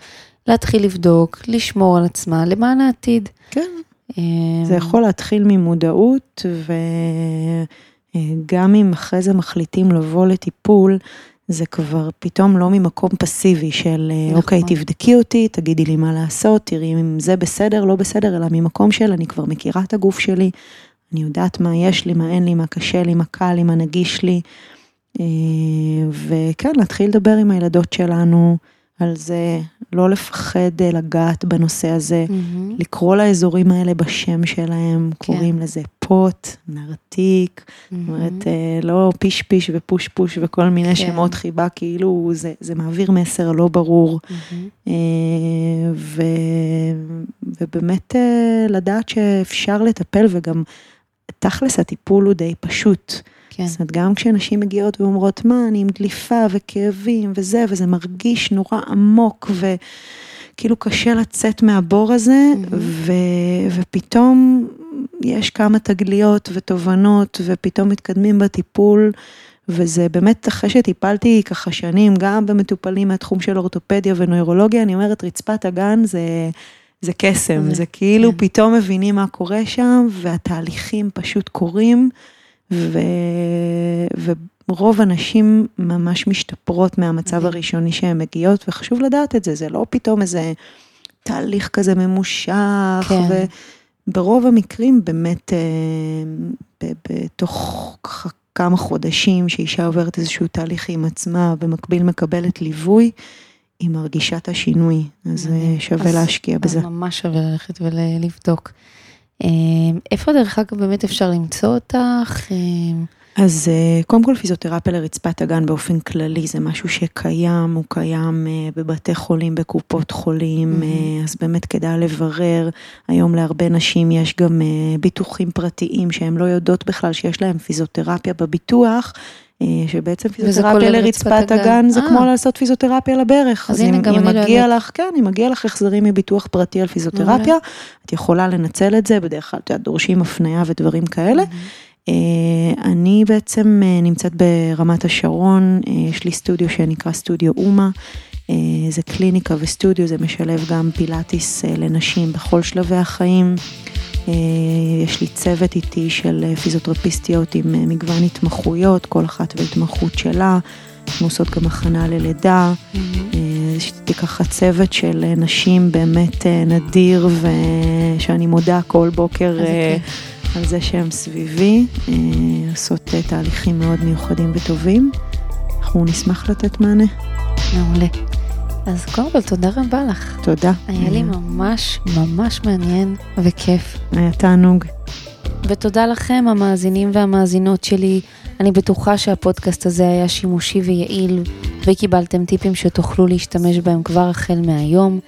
להתחיל לבדוק, לשמור על עצמה למען העתיד. כן. אה, זה יכול להתחיל ממודעות, וגם אם אחרי זה מחליטים לבוא לטיפול, זה כבר פתאום לא ממקום פסיבי של אה, נכון. אוקיי, תבדקי אותי, תגידי לי מה לעשות, תראי אם זה בסדר, לא בסדר, אלא ממקום של אני כבר מכירה את הגוף שלי, אני יודעת מה יש לי, מה אין לי, מה קשה לי, מה קל לי, מה נגיש לי. אה, וכן, להתחיל לדבר עם הילדות שלנו על זה, לא לפחד אה, לגעת בנושא הזה, mm-hmm. לקרוא לאזורים האלה בשם שלהם, כן. קוראים לזה פוט, נרתיק, mm-hmm. זאת אומרת, אה, לא פיש פיש ופוש פוש וכל מיני כן. שמות חיבה, כאילו זה, זה מעביר מסר לא ברור. Mm-hmm. ו, ובאמת לדעת שאפשר לטפל וגם תכלס הטיפול הוא די פשוט. כן. זאת אומרת, גם כשנשים מגיעות ואומרות, מה, אני עם דליפה וכאבים וזה, וזה מרגיש נורא עמוק, וכאילו קשה לצאת מהבור הזה, ו... ופתאום יש כמה תגליות ותובנות, ופתאום מתקדמים בטיפול. וזה באמת אחרי שטיפלתי ככה שנים, גם במטופלים מהתחום של אורתופדיה ונוירולוגיה, אני אומרת, רצפת הגן זה, זה קסם, זה, זה כאילו כן. פתאום מבינים מה קורה שם, והתהליכים פשוט קורים, ו, ורוב הנשים ממש משתפרות מהמצב הראשוני שהן מגיעות, וחשוב לדעת את זה, זה לא פתאום איזה תהליך כזה ממושך, כן. וברוב המקרים באמת, אה, בתוך כמה חודשים שאישה עוברת איזשהו תהליך עם עצמה, במקביל מקבלת ליווי, היא מרגישה את השינוי, אז שווה אז, להשקיע בזה. אז ממש שווה ללכת ולבדוק. אה, איפה דרך אגב באמת אפשר למצוא אותך? אז אה, קודם כל פיזיותרפיה לרצפת הגן באופן כללי זה משהו שקיים, הוא קיים אה, בבתי חולים, בקופות חולים, mm-hmm. אז באמת כדאי לברר. היום להרבה נשים יש גם ביטוחים פרטיים שהן לא יודעות בכלל שיש להן פיזיותרפיה בביטוח. שבעצם פיזיותרפיה לרצפת הגן זה כמו לעשות פיזיותרפיה לברך. אז הנה גם אני לא יודעת. לך, כן, אם מגיע לך החזרים מביטוח פרטי על פיזיותרפיה, את יכולה לנצל את זה, בדרך כלל, את יודעת, דורשים הפנייה ודברים כאלה. אה, אני בעצם אה, נמצאת ברמת השרון, אה, יש לי סטודיו שנקרא סטודיו אומה, זה קליניקה וסטודיו, זה משלב גם פילאטיס לנשים בכל שלבי החיים. יש לי צוות איתי של פיזיותרפיסטיות עם מגוון התמחויות, כל אחת והתמחות שלה. אנחנו עושות גם הכנה ללידה. Mm-hmm. יש לי ככה צוות של נשים באמת נדיר, ושאני מודה כל בוקר. על זה שהם סביבי, אה, עושות אה, תהליכים מאוד מיוחדים וטובים. אנחנו נשמח לתת מענה. מעולה. אז קודם כל, תודה רבה לך. תודה. היה לי ממש ממש מעניין וכיף. היה תענוג. ותודה לכם, המאזינים והמאזינות שלי. אני בטוחה שהפודקאסט הזה היה שימושי ויעיל, וקיבלתם טיפים שתוכלו להשתמש בהם כבר החל מהיום.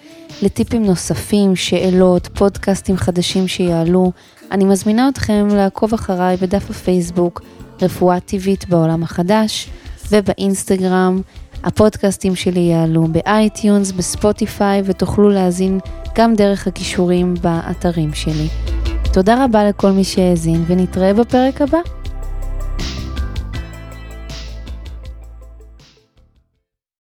לטיפים נוספים, שאלות, פודקאסטים חדשים שיעלו, אני מזמינה אתכם לעקוב אחריי בדף הפייסבוק רפואה טבעית בעולם החדש ובאינסטגרם. הפודקאסטים שלי יעלו ב iTunes, ב Spotify ותוכלו להאזין גם דרך הכישורים באתרים שלי. תודה רבה לכל מי שהאזין ונתראה בפרק הבא.